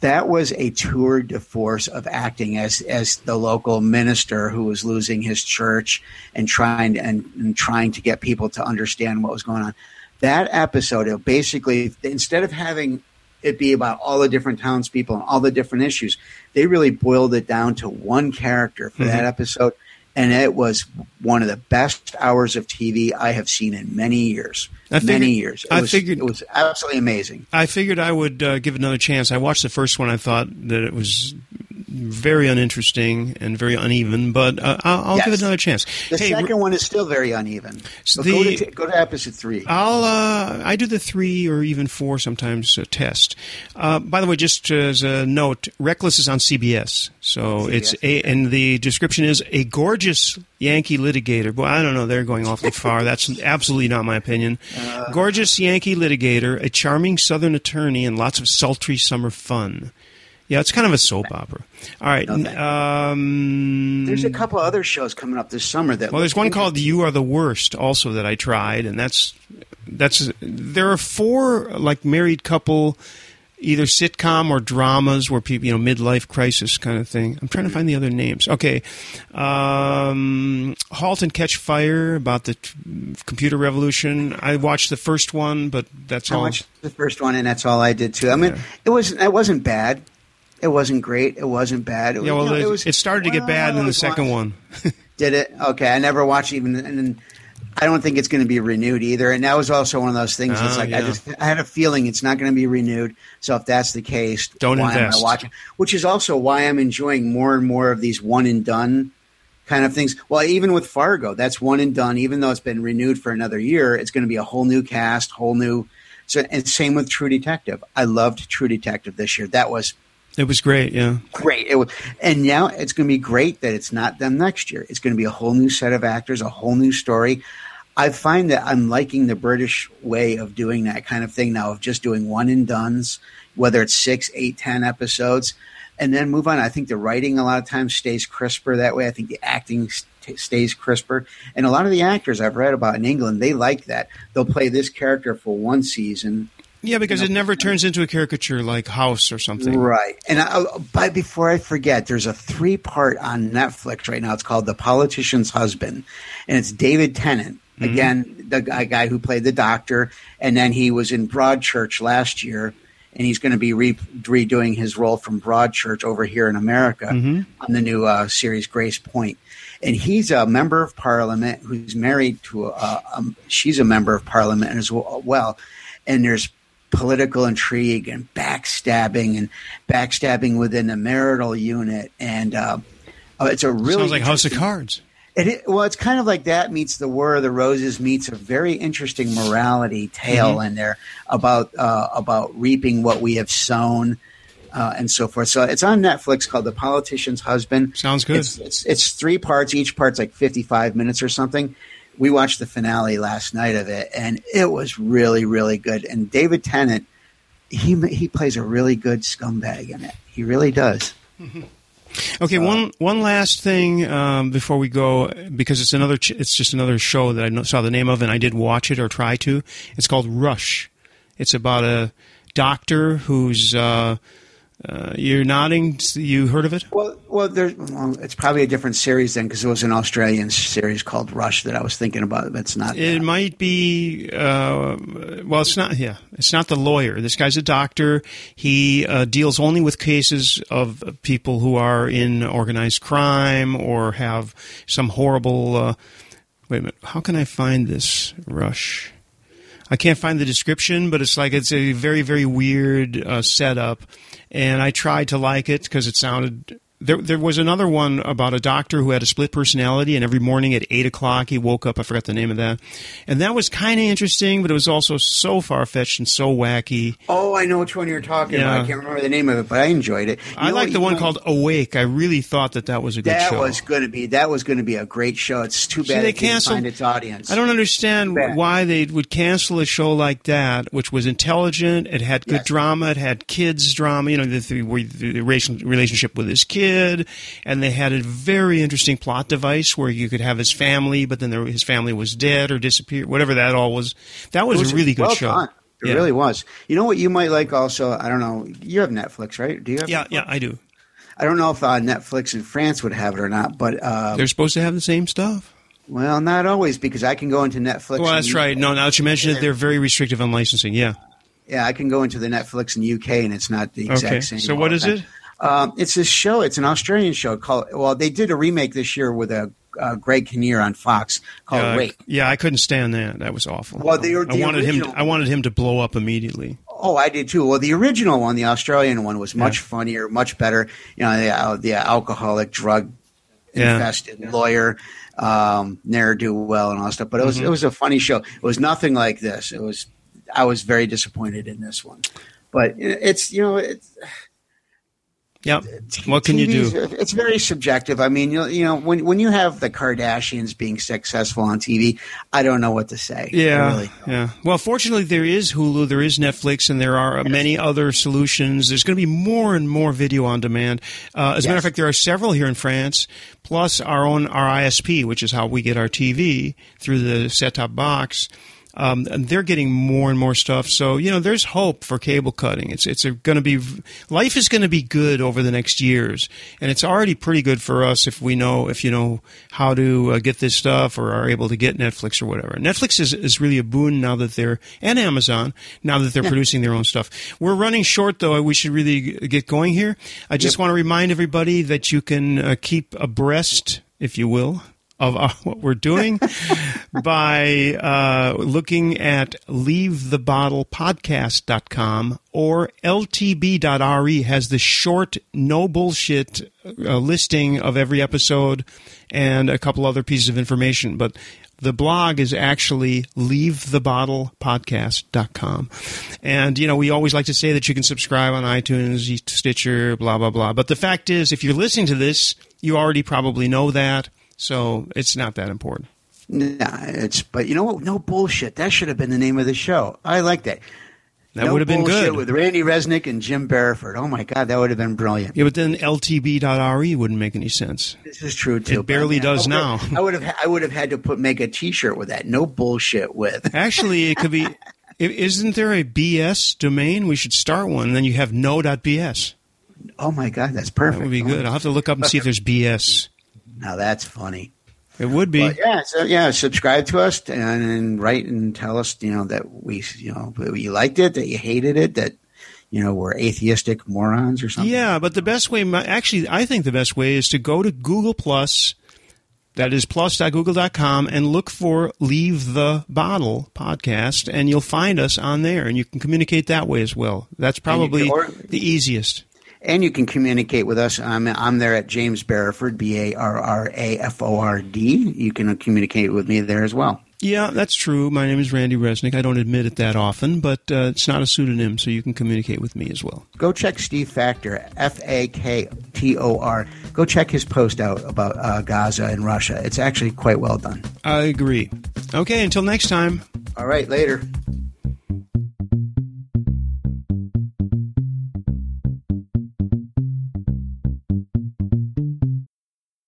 That was a tour de force of acting as as the local minister who was losing his church and trying and, and trying to get people to understand what was going on. That episode, basically, instead of having it be about all the different townspeople and all the different issues. They really boiled it down to one character for mm-hmm. that episode, and it was one of the best hours of TV I have seen in many years. I figured, many years. It I was, figured it was absolutely amazing. I figured I would uh, give it another chance. I watched the first one. I thought that it was very uninteresting and very uneven, but uh, I'll, I'll yes. give it another chance. The hey, second one is still very uneven. So the, go, to, go to episode three. I'll uh, I do the three or even four sometimes uh, test. Uh, by the way, just as a note, Reckless is on CBS, so CBS, it's a, and the description is a gorgeous Yankee litigator. Well, I don't know. They're going awfully [LAUGHS] far. That's absolutely not my opinion. Uh, gorgeous Yankee litigator, a charming Southern attorney, and lots of sultry summer fun. Yeah, it's kind of a soap opera. All right. Um, there's a couple other shows coming up this summer that. Well, there's one called "You Are the Worst" also that I tried, and that's that's there are four like married couple, either sitcom or dramas where people you know midlife crisis kind of thing. I'm trying to find the other names. Okay, um, *Halt and Catch Fire* about the t- computer revolution. I watched the first one, but that's I all. I watched the first one, and that's all I did too. I mean, yeah. it was it wasn't bad. It wasn't great. It wasn't bad. It was, yeah, well, you know, it, was, it, started to get bad in the second one. [LAUGHS] Did it? Okay, I never watched even, and I don't think it's going to be renewed either. And that was also one of those things. It's ah, like yeah. I just I had a feeling it's not going to be renewed. So if that's the case, don't why invest. Am I watching? Which is also why I'm enjoying more and more of these one and done kind of things. Well, even with Fargo, that's one and done. Even though it's been renewed for another year, it's going to be a whole new cast, whole new. So and same with True Detective. I loved True Detective this year. That was it was great, yeah. Great. It was, and now it's going to be great that it's not them next year. It's going to be a whole new set of actors, a whole new story. I find that I'm liking the British way of doing that kind of thing now, of just doing one and dones, whether it's six, eight, ten episodes, and then move on. I think the writing a lot of times stays crisper that way. I think the acting st- stays crisper, and a lot of the actors I've read about in England, they like that. They'll play this character for one season, Yeah, because you know, it never turns into a caricature like House or something. Right. And I, but before I forget, there's a three part on Netflix right now. It's called The Politician's Husband, and it's David Tennant. Mm-hmm. Again, the guy who played the doctor, and then he was in Broadchurch last year, and he's going to be re- redoing his role from Broadchurch over here in America mm-hmm. on the new uh, series Gracepoint. And he's a member of parliament who's married to a, um, she's a member of parliament as well. And there's political intrigue and backstabbing and backstabbing within the marital unit. And uh, uh it's a really sounds like House of Cards. It, well, it's kind of like that meets the War of the Roses meets a very interesting morality tale mm-hmm. in there about uh, about reaping what we have sown uh, and so forth. So it's on Netflix called The Politician's Husband. Sounds good. It's, it's, it's three parts. Each part's like 55 minutes or something. We watched the finale last night of it, and it was really, really good. And David Tennant, he he plays a really good scumbag in it. He really does. [LAUGHS] Okay, so, one one last thing um, before we go, because it's another ch- it's just another show that I saw the name of, and I did watch it or try to. It's called Rush. It's about a doctor who's uh, uh, you're nodding. You heard of it? Well, well, there's, well, it's probably a different series then because it was an Australian series called Rush that I was thinking about. That's not. It that. might be. Uh, well, it's not. Yeah, it's not the lawyer. This guy's a doctor. He uh, deals only with cases of people who are in organized crime or have some horrible. Uh, wait a minute. How can I find this Rush? I can't find the description, but it's like it's a very, very weird uh, setup and I tried to like it because it sounded. There, there was another one about a doctor who had a split personality, and every morning at eight o'clock he woke up. I forgot the name of that, and that was kind of interesting, but it was also so far fetched and so wacky. Oh, I know which one you're talking yeah. about. I can't remember the name of it, but I enjoyed it. You I like the one know, called Awake. I really thought that that was a good that show. That was going to be that was going to be a great show. It's too bad See, they it canceled, find its audience. I don't understand why they would cancel a show like that, which was intelligent. It had good yes. drama. It had kids drama. You know, the, the, the relationship with his kid, and they had a very interesting plot device where you could have his family, but then there, his family was dead or disappeared, whatever that all was. That was, was a really good well show. Done. It yeah. really was. You know what you might like also? I don't know. You have Netflix, right? Do you have Yeah, Netflix? yeah, I do. I don't know if uh, Netflix in France would have it or not, but uh, they're supposed to have the same stuff. Well, not always because I can go into Netflix. Well, that's right. No, now that you mention it, they're very restrictive on licensing. Yeah. Yeah, I can go into the Netflix in UK and it's not the exact okay. same. So what is it? Um, it's this show. It's an Australian show called. Well, they did a remake this year with a uh, Greg Kinnear on Fox called uh, Rake. Yeah, I couldn't stand that. That was awful. Well, the, the I wanted original, him. To, I wanted him to blow up immediately. Oh, I did too. Well, the original one, the Australian one, was much yeah. funnier, much better. You know, the, uh, the alcoholic, drug infested yeah. lawyer, um, ne'er do well, and all that stuff. But it was mm-hmm. it was a funny show. It was nothing like this. It was. I was very disappointed in this one, but it's you know it's yeah. What can TV's, you do? It's very subjective. I mean, you, you know, when when you have the Kardashians being successful on TV, I don't know what to say. Yeah. Really yeah. Well, fortunately, there is Hulu, there is Netflix, and there are yes. many other solutions. There's going to be more and more video on demand. Uh, as yes. a matter of fact, there are several here in France, plus our own our ISP, which is how we get our TV through the set top box um, they're getting more and more stuff. So you know, there's hope for cable cutting. It's it's going to be life is going to be good over the next years, and it's already pretty good for us if we know if you know how to uh, get this stuff or are able to get Netflix or whatever. Netflix is is really a boon now that they're and Amazon now that they're yeah. producing their own stuff. We're running short though. We should really get going here. I just yep. want to remind everybody that you can uh, keep abreast, if you will, of uh, [LAUGHS] what we're doing [LAUGHS] by uh, looking at leavethebottlepodcast.com or ltb.re has the short, no bullshit uh, listing of every episode and a couple other pieces of information. But the blog is actually leavethebottlepodcast.com. And, you know, we always like to say that you can subscribe on iTunes, Stitcher, blah, blah, blah. But the fact is, if you're listening to this, you already probably know that. So it's not that important. Nah, it's but you know what? No bullshit. That should have been the name of the show. I like that. That no would have been good with Randy Resnick and Jim Barraford. Oh my God, that would have been brilliant. Yeah, but then LTB.re wouldn't make any sense. This is true too. It barely does I now. I would have I would have had to put make a T-shirt with that. No bullshit with. [LAUGHS] Actually, it could be Isn't there a BS domain? We should start one. Then you have no.bs. Oh my God, that's perfect. That would be good. I'll have to look up and see if there's BS. Now that's funny. It would be. But yeah, so yeah, subscribe to us and, and write and tell us, you know, that we, you know, you liked it, that you hated it, that you know we're atheistic morons or something. Yeah, but the best way, actually, I think the best way is to go to Google Plus. That is plus.google.com and look for Leave the Bottle podcast, and you'll find us on there, and you can communicate that way as well. That's probably or, the easiest. And you can communicate with us. I'm, I'm there at James Barraford, B A R R A F O R D. You can communicate with me there as well. Yeah, that's true. My name is Randy Resnick. I don't admit it that often, but uh, it's not a pseudonym, so you can communicate with me as well. Go check Steve Faktor, F A K T O R. Go check his post out about uh, Gaza and Russia. It's actually quite well done. I agree. Okay, until next time. All right, later.